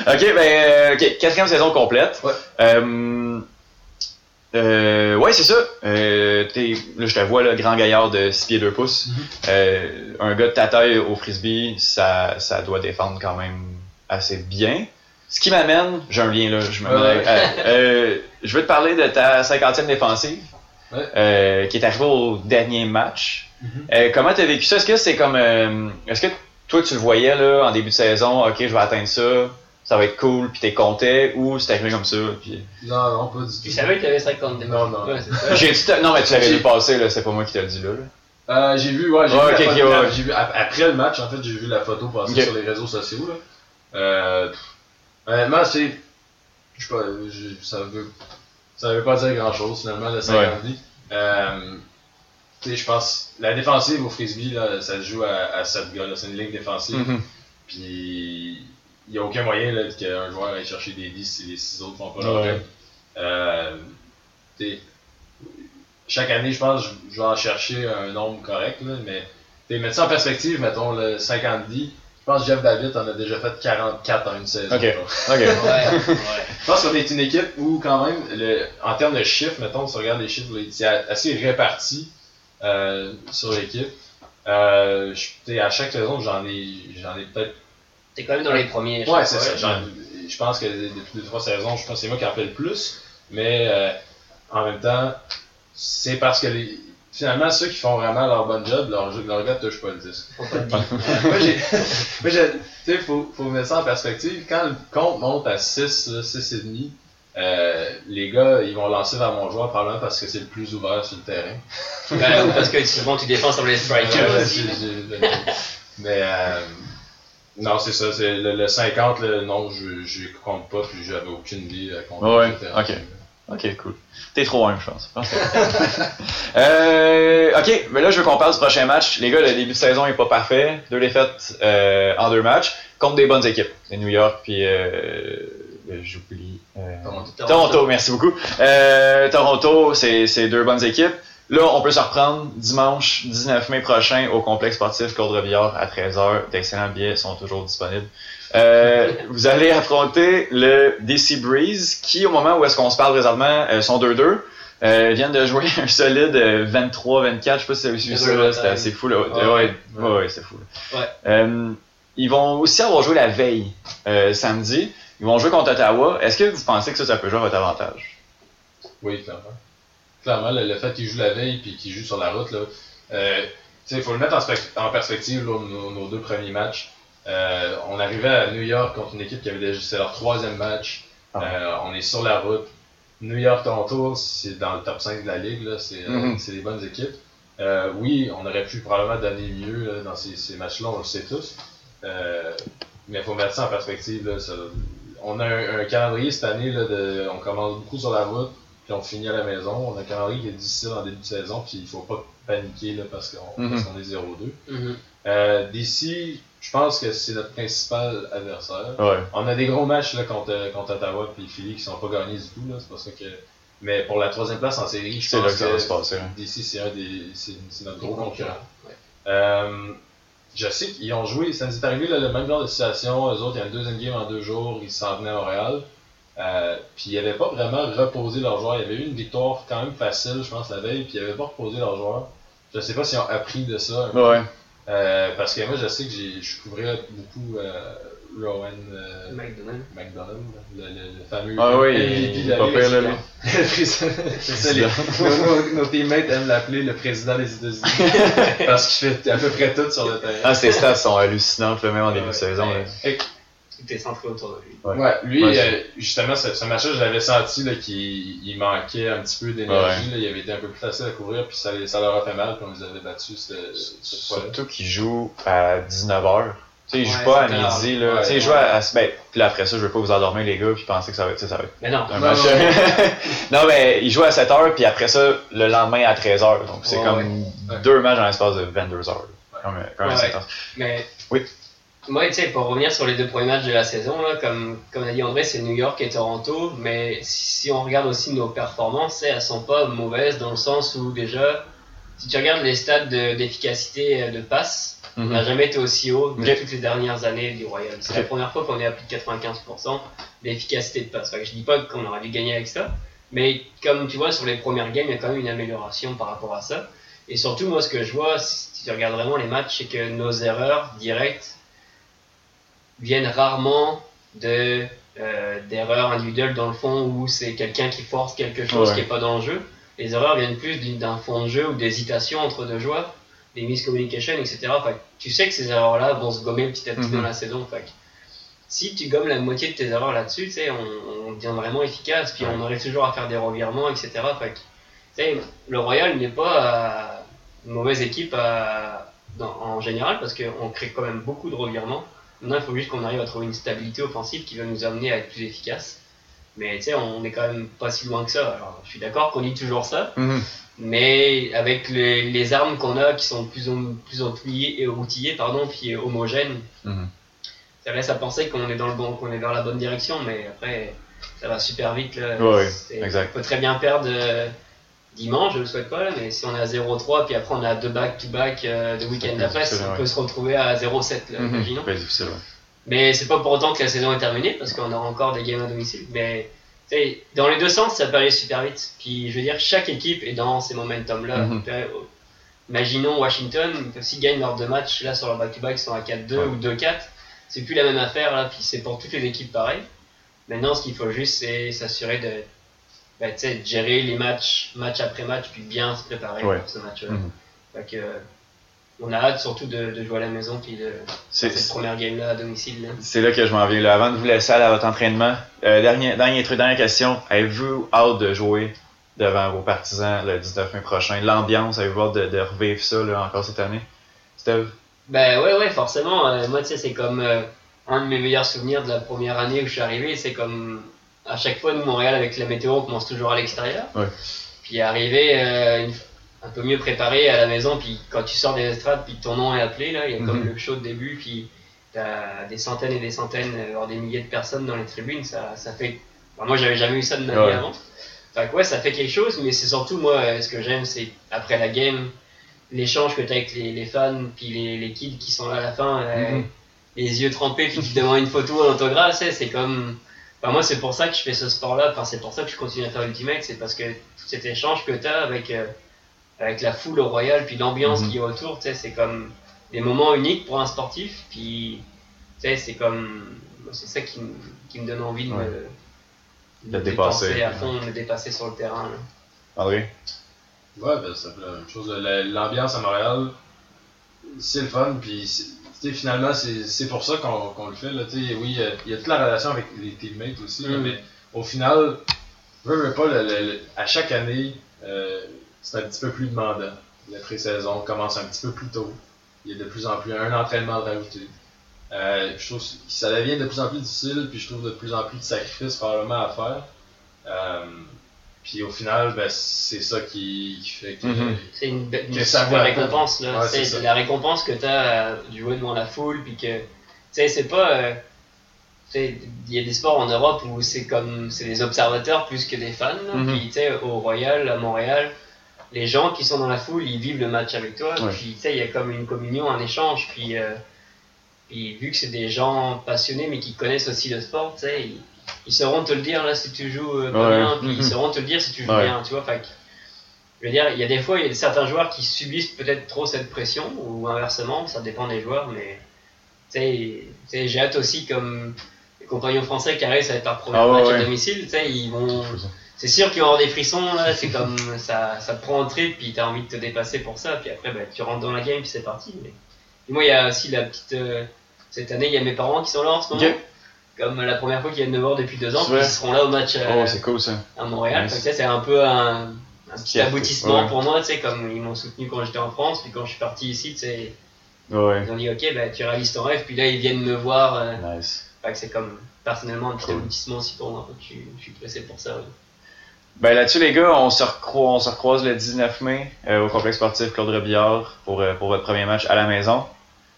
Ouais. ok, ben, euh, ok, quatrième saison complète. Ouais. Euh, euh, ouais, c'est ça. Euh, là, je te vois, là, grand gaillard de 6 pieds 2 pouces. Euh, un gars de ta taille au frisbee, ça, ça doit défendre quand même assez bien. Ce qui m'amène, j'ai un lien là, je me Ouais, euh, euh, je veux te parler de ta 50e défensive, Ouais. euh, qui est arrivée au dernier match. Mhm. Euh, comment t'as vécu ça? Est-ce que c'est comme. euh, Est-ce que toi tu le voyais là en début de saison, ok, je vais atteindre ça, ça va être cool, puis t'es content, ou c'est arrivé comme ça? Puis... Non, non, pas du tout. Tu savais que t'avais 50 des Non, non. Ouais, ça. Dit, non, mais tu l'avais vu passer, là, c'est pas moi qui te le dis là. là. Euh, j'ai vu, ouais, j'ai Ouais, vu, ok, la ok, photo- ouais. j'ai vu ap- après le match, en fait, j'ai vu la photo passer sur les réseaux sociaux. Là. Euh, honnêtement, c'est, je sais pas, je- ça veut, ça veut pas dire grand chose finalement le 50 vies. Euh, tu sais, je pense, la défensive au frisbee là, ça se joue à, à 7 gars, c'est une ligne défensive. Mhm. Puis n'y a aucun moyen là, qu'un joueur aille chercher des 10 si les 6 autres font pas Ouais. leur job. Euh, chaque année, je pense, je- je vais en chercher un nombre correct, là, mais mettre ça en perspective, mettons le 50 10 je pense que Jeff David en a déjà fait 44 en une saison. Ok. là. Ok. Ouais, ouais. Je pense qu'on est une équipe où, quand même, le, en termes de chiffres, mettons, si on regarde les chiffres, c'est assez réparti euh, sur l'équipe. Euh, à chaque saison, j'en ai, j'en ai peut-être T'es quand même dans les premiers. Ouais, c'est ça. Je pense que depuis deux, trois saisons, je pense que c'est moi qui en fais le plus. Mais euh, en même temps, c'est parce que les, finalement, ceux qui font vraiment leur bon job, leur, leur gars ne touche pas le disque. Moi, j'ai. moi, Tu sais, faut, faut mettre ça en perspective. Quand le compte monte à 6, là, 6 et demi, euh, les gars, ils vont lancer vers mon joueur probablement parce que c'est le plus ouvert sur le terrain. Ou parce que souvent tu défends sur les strikers Ouais, Mais euh, non, c'est ça. C'est le, le 50, là, non, je je compte pas, puis j'avais aucune vie à compter. Ouais, ok. Ok, cool. T'es trop un, je pense. Euh, ok, mais là, je veux qu'on parle du prochain match. Les gars, le début de saison est pas parfait. Deux défaites euh, en deux matchs contre des bonnes équipes. C'est New York, puis euh, j'oublie. Euh, Toronto. Toronto, merci beaucoup. Euh, Toronto, c'est deux bonnes équipes. Là, on peut se reprendre dimanche 19 mai prochain au complexe sportif Claude Robillard à 13h. D'excellents billets sont toujours disponibles. Euh, vous allez affronter le DC Breeze qui, au moment où est-ce qu'on se parle présentement, euh, sont 2-2. Euh, ils viennent de jouer un solide euh, 23-24, je sais pas si vous avez suivi ça, c'était assez fou. Là. Ouais, Ouais. ouais, ouais, ouais, c'est fou. là. Euh, ils vont aussi avoir joué la veille, euh, samedi. Ils vont jouer contre Ottawa. Est-ce que vous pensez que ça, ça peut jouer à votre avantage? Oui, clairement. Clairement, le, le fait qu'ils jouent la veille puis qu'ils jouent sur la route, là, euh, il faut le mettre en, spec- en perspective, là, nos, nos deux premiers matchs. Euh, on arrivait à New York contre une équipe qui avait déjà. C'est leur troisième match. Ah. Euh, on est sur la route. New York-Toronto, c'est dans le top 5 de la ligue. C'est Mhm. c'est des bonnes équipes. Oui, on aurait pu probablement donner mieux là, dans ces, ces matchs-là, on le sait tous. Mais il faut mettre ça en perspective. Là, ça- on a un, un calendrier cette année, là, de, on commence beaucoup sur la route, puis on finit à la maison. On a calendrier qui est difficile en début de saison, puis il faut pas paniquer là, parce qu'on Mhm. est 0-2. Mhm. Euh, D'ici, je pense que c'est notre principal adversaire. Ouais. On a des gros matchs là, contre, contre Ottawa et Philly qui sont pas gagnés du tout. là, C'est pour ça que. Mais pour la troisième place en série, je là pense que ça va se passer. hein. d'ici c'est un des. C'est c'est notre gros concurrent. Ouais. Euh, je sais qu'ils ont joué, ça nous est arrivé là, le même genre de situation. Eux autres, il y a une deuxième game en deux jours, ils s'en venaient à Montréal. Euh, puis ils n'avaient pas vraiment reposé leurs joueurs. Il y avait eu une victoire quand même facile, je pense, la veille, puis ils n'avaient pas reposé leurs joueurs. Je sais pas s'ils ont appris de ça. un peu. Ouais. Euh, parce que moi, je sais que j'ai- je couvrais beaucoup euh, Rowan euh, McDonald. McDonald, le, le- le fameux Ah oui, MVP il de la C'est ça, les- nos, teammates aiment l'appeler le président des États-Unis parce qu'il fait à peu près tout sur le terrain. Ah, ses stats sont hallucinantes, là, même en début de saison. Tout est centré autour de lui. Ouais. Ouais, lui, Ouais, euh, justement, ce, ce match-là, je l'avais senti qu'il il manquait un petit peu d'énergie. là. Il avait été un peu plus facile à couvrir, puis ça, ça leur a fait mal quand ils avaient battu ce- cette. Surtout qu'il joue à 19h. Tu sais, il joue Ouais, pas à midi, là. Ouais, tu sais, il joue à. à- Ben, puis après ça, je veux pas vous endormir, les gars, puis penser que ça va être, ça va être Mais non. un Non, match. non, non, mais il joue à 7h, puis après ça, le lendemain à 13h. Donc, c'est Ouais, comme ouais. deux matchs dans l'espace de 22 heures. là. Comme, comme Ouais, un ouais. intense. Mais Oui. Moi, tu sais, pour revenir sur les deux premiers matchs de la saison, là, comme, comme a dit André, c'est New York et Toronto. Mais si, on regarde aussi nos performances, elles sont pas mauvaises dans le sens où déjà, si tu regardes les stats de- d'efficacité euh, de passe, on n'a Mhm. jamais été aussi haut de toutes les dernières années du Royal. C'est la première fois qu'on est à plus de 95% d'efficacité de passe. Que je dis pas qu'on aurait dû gagner avec ça, mais comme tu vois, sur les premières games, il y a quand même une amélioration par rapport à ça. Et surtout, moi, ce que je vois, si tu regardes vraiment les matchs, c'est que nos erreurs directes viennent rarement de euh, d'erreurs individuelles dans le fond où c'est quelqu'un qui force quelque chose Ouais. qui est pas dans le jeu. Les erreurs viennent plus d'un fond de jeu ou d'hésitation entre deux joueurs, des miscommunications, etc. Fait tu sais que ces erreurs-là vont se gommer petit à petit Mhm. dans la saison. Fait si tu gommes la moitié de tes erreurs là-dessus, on, on devient vraiment efficace, puis Ouais. on arrive toujours à faire des revirements, etc. Fait le Royal n'est pas euh, une mauvaise équipe à- dans- en général parce qu'on crée quand même beaucoup de revirements. Maintenant, il faut juste qu'on arrive à trouver une stabilité offensive qui va nous amener à être plus efficace. Mais tu sais, on est quand même pas si loin que ça. Alors, je suis d'accord qu'on dit toujours ça, Mhm. mais avec les, les armes qu'on a qui sont plus, ou- plus outillées, et outillées pardon, puis homogènes, Mhm. ça laisse à penser qu'on est dans le bon, qu'on est vers la bonne direction, mais après ça va super vite là. Ouais, C'est- exact. On peut très bien perdre euh, dimanche, je le souhaite pas mais si on est à 0-3 puis après on a deux back to back euh, de week-end d'après, on peut se retrouver à 0-7 là, Mhm. imaginons. Difficile, ouais. Mais c'est pas pour autant que la saison est terminée parce qu'on aura encore des games à domicile. Mais dans les deux sens, ça peut aller super vite. Puis je veux dire, chaque équipe est dans ces momentum-là. Mhm. Euh, Imaginons Washington, s'ils gagnent leurs deux matchs là sur leur back-to-back, ils sont à 4-2 Ouais. ou 2-4. C'est plus la même affaire là, puis c'est pour toutes les équipes pareil. Maintenant, ce qu'il faut juste, c'est s'assurer de, tu sais, de gérer les matchs, match après match, puis bien se préparer Ouais. pour ce match-là. Fait que, euh, on a hâte surtout de, de jouer à la maison, puis de cette première game-là à domicile. Là. C'est là que je m'en viens. Là. Avant de vous laisser aller à votre entraînement, euh, dernier, dernier truc, dernière question. Avez-vous hâte de jouer devant vos partisans le 19 mai prochain? L'ambiance, avez-vous hâte de, de revivre ça là, encore cette année? Steve? Ben ouais, ouais, forcément. Euh, moi, tu sais, c'est comme euh, un de mes meilleurs souvenirs de la première année où je suis arrivé. C'est comme à chaque fois, nous, Montréal, avec la météo, on commence toujours à l'extérieur. Ouais. Puis arriver euh, une- un peu mieux préparé à la maison, puis quand tu sors des estrades, puis ton nom est appelé, là, il y a comme Mhm. le show de début, puis t'as des centaines et des centaines, euh, voire des milliers de personnes dans les tribunes. Ça, ça fait. enfin, moi, j'avais jamais eu ça de ma vie Ouais. avant. Que ouais, ça fait quelque chose, mais c'est surtout, moi, euh, ce que j'aime, c'est après la game, l'échange que tu as avec les, les fans, puis les, les kids qui sont là à la fin, euh, Mhm. les yeux trempés, puis qui te demandent une photo, un autographe, c'est comme. Enfin, moi, c'est pour ça que je fais ce sport-là. Enfin, c'est pour ça que je continue à faire Ultimate. C'est parce que tout cet échange que tu as avec, euh, avec la foule au Royal, puis l'ambiance Mhm. qui est autour, tu sais, c'est comme des moments uniques pour un sportif. Puis, tu sais, c'est comme. C'est ça qui, me- qui me donne envie de Ouais. me. De dépasser. à fond, de me dépasser sur le terrain. là. André? Ouais, ben, c'est peu la même chose. La- L'ambiance à Montréal, c'est le fun, puis sais, finalement, c'est pour ça qu'on le fait. Là, oui, il y a- toute la relation avec les teammates aussi, là, Mm. mais au final, veux, veux pas, le- le- le- à chaque année, euh, c'est un petit peu plus demandant. La pré-saison commence un petit peu plus tôt. Il y a de plus en plus un entraînement de rajouter. Euh, je trouve que ça devient de plus en plus difficile, puis je trouve de plus en plus de sacrifices probablement à faire. Euh, puis au final, ben, c'est ça qui, qui fait que. Mhm. C'est une, une Que ça super vaut la récompense. Là. Ouais, c'est la récompense que tu as de jouer devant la foule. Puis que, tu sais, c'est pas. euh, tu sais, il y a des sports en Europe où c'est comme. C'est des observateurs plus que des fans. là. Mhm. Puis, tu sais, au Royal, à Montréal, les gens qui sont dans la foule, ils vivent le match avec toi. Ouais. Puis, tu sais, il y a comme une communion, un échange. Puis, euh, puis vu que c'est des gens passionnés mais qui connaissent aussi le sport, tu sais, ils, ils sauront te le dire là si tu joues euh, pas Ouais. bien. Puis, ils sauront te le dire si tu joues Ouais. bien. Tu vois, fait je veux dire, il y a des fois, il y a certains joueurs qui subissent peut-être trop cette pression, ou inversement, ça dépend des joueurs, mais tu sais, j'ai hâte aussi comme les compagnons français qui arrivent, ça va être leur premier Ah ouais, match à domicile, tu sais, ils vont. C'est sûr qu'ils vont avoir des frissons, là, c'est comme ça, ça te prend en trip, puis t'as envie de te dépasser pour ça, puis après, bah, tu rentres dans la game, puis c'est parti. Mais... Et moi, il y a aussi la petite. euh, Cette année, il y a mes parents qui sont là en ce moment. Ok. Comme la première fois qu'ils viennent me voir depuis deux ans, puis Ouais. ils seront là au match euh, Oh, c'est cool ça. à Montréal. Nice. Ça, c'est un peu un, un petit aboutissement Ouais. pour moi, tu sais, comme ils m'ont soutenu quand j'étais en France, puis quand je suis parti ici, tu sais, Ouais. ils ont dit ok, bah, tu réalises ton rêve, puis là ils viennent me voir. euh, Nice. c'est comme personnellement un petit Cool. aboutissement aussi pour moi, je suis, je suis pressé pour ça. Ben là-dessus, les gars, on se, recro- on se recroise le 19 mai euh, au complexe sportif Claude Robillard pour, euh, pour votre premier match à la maison.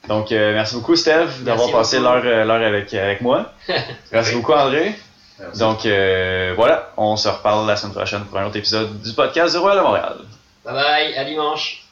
Donc, euh, merci beaucoup, Steph, d'avoir passé l'heure euh, l'heure avec, avec moi. Merci beaucoup, André. Merci. Donc, euh, voilà, on se reparle la semaine prochaine pour un autre épisode du podcast du Royal de Montréal. Bye bye, à dimanche!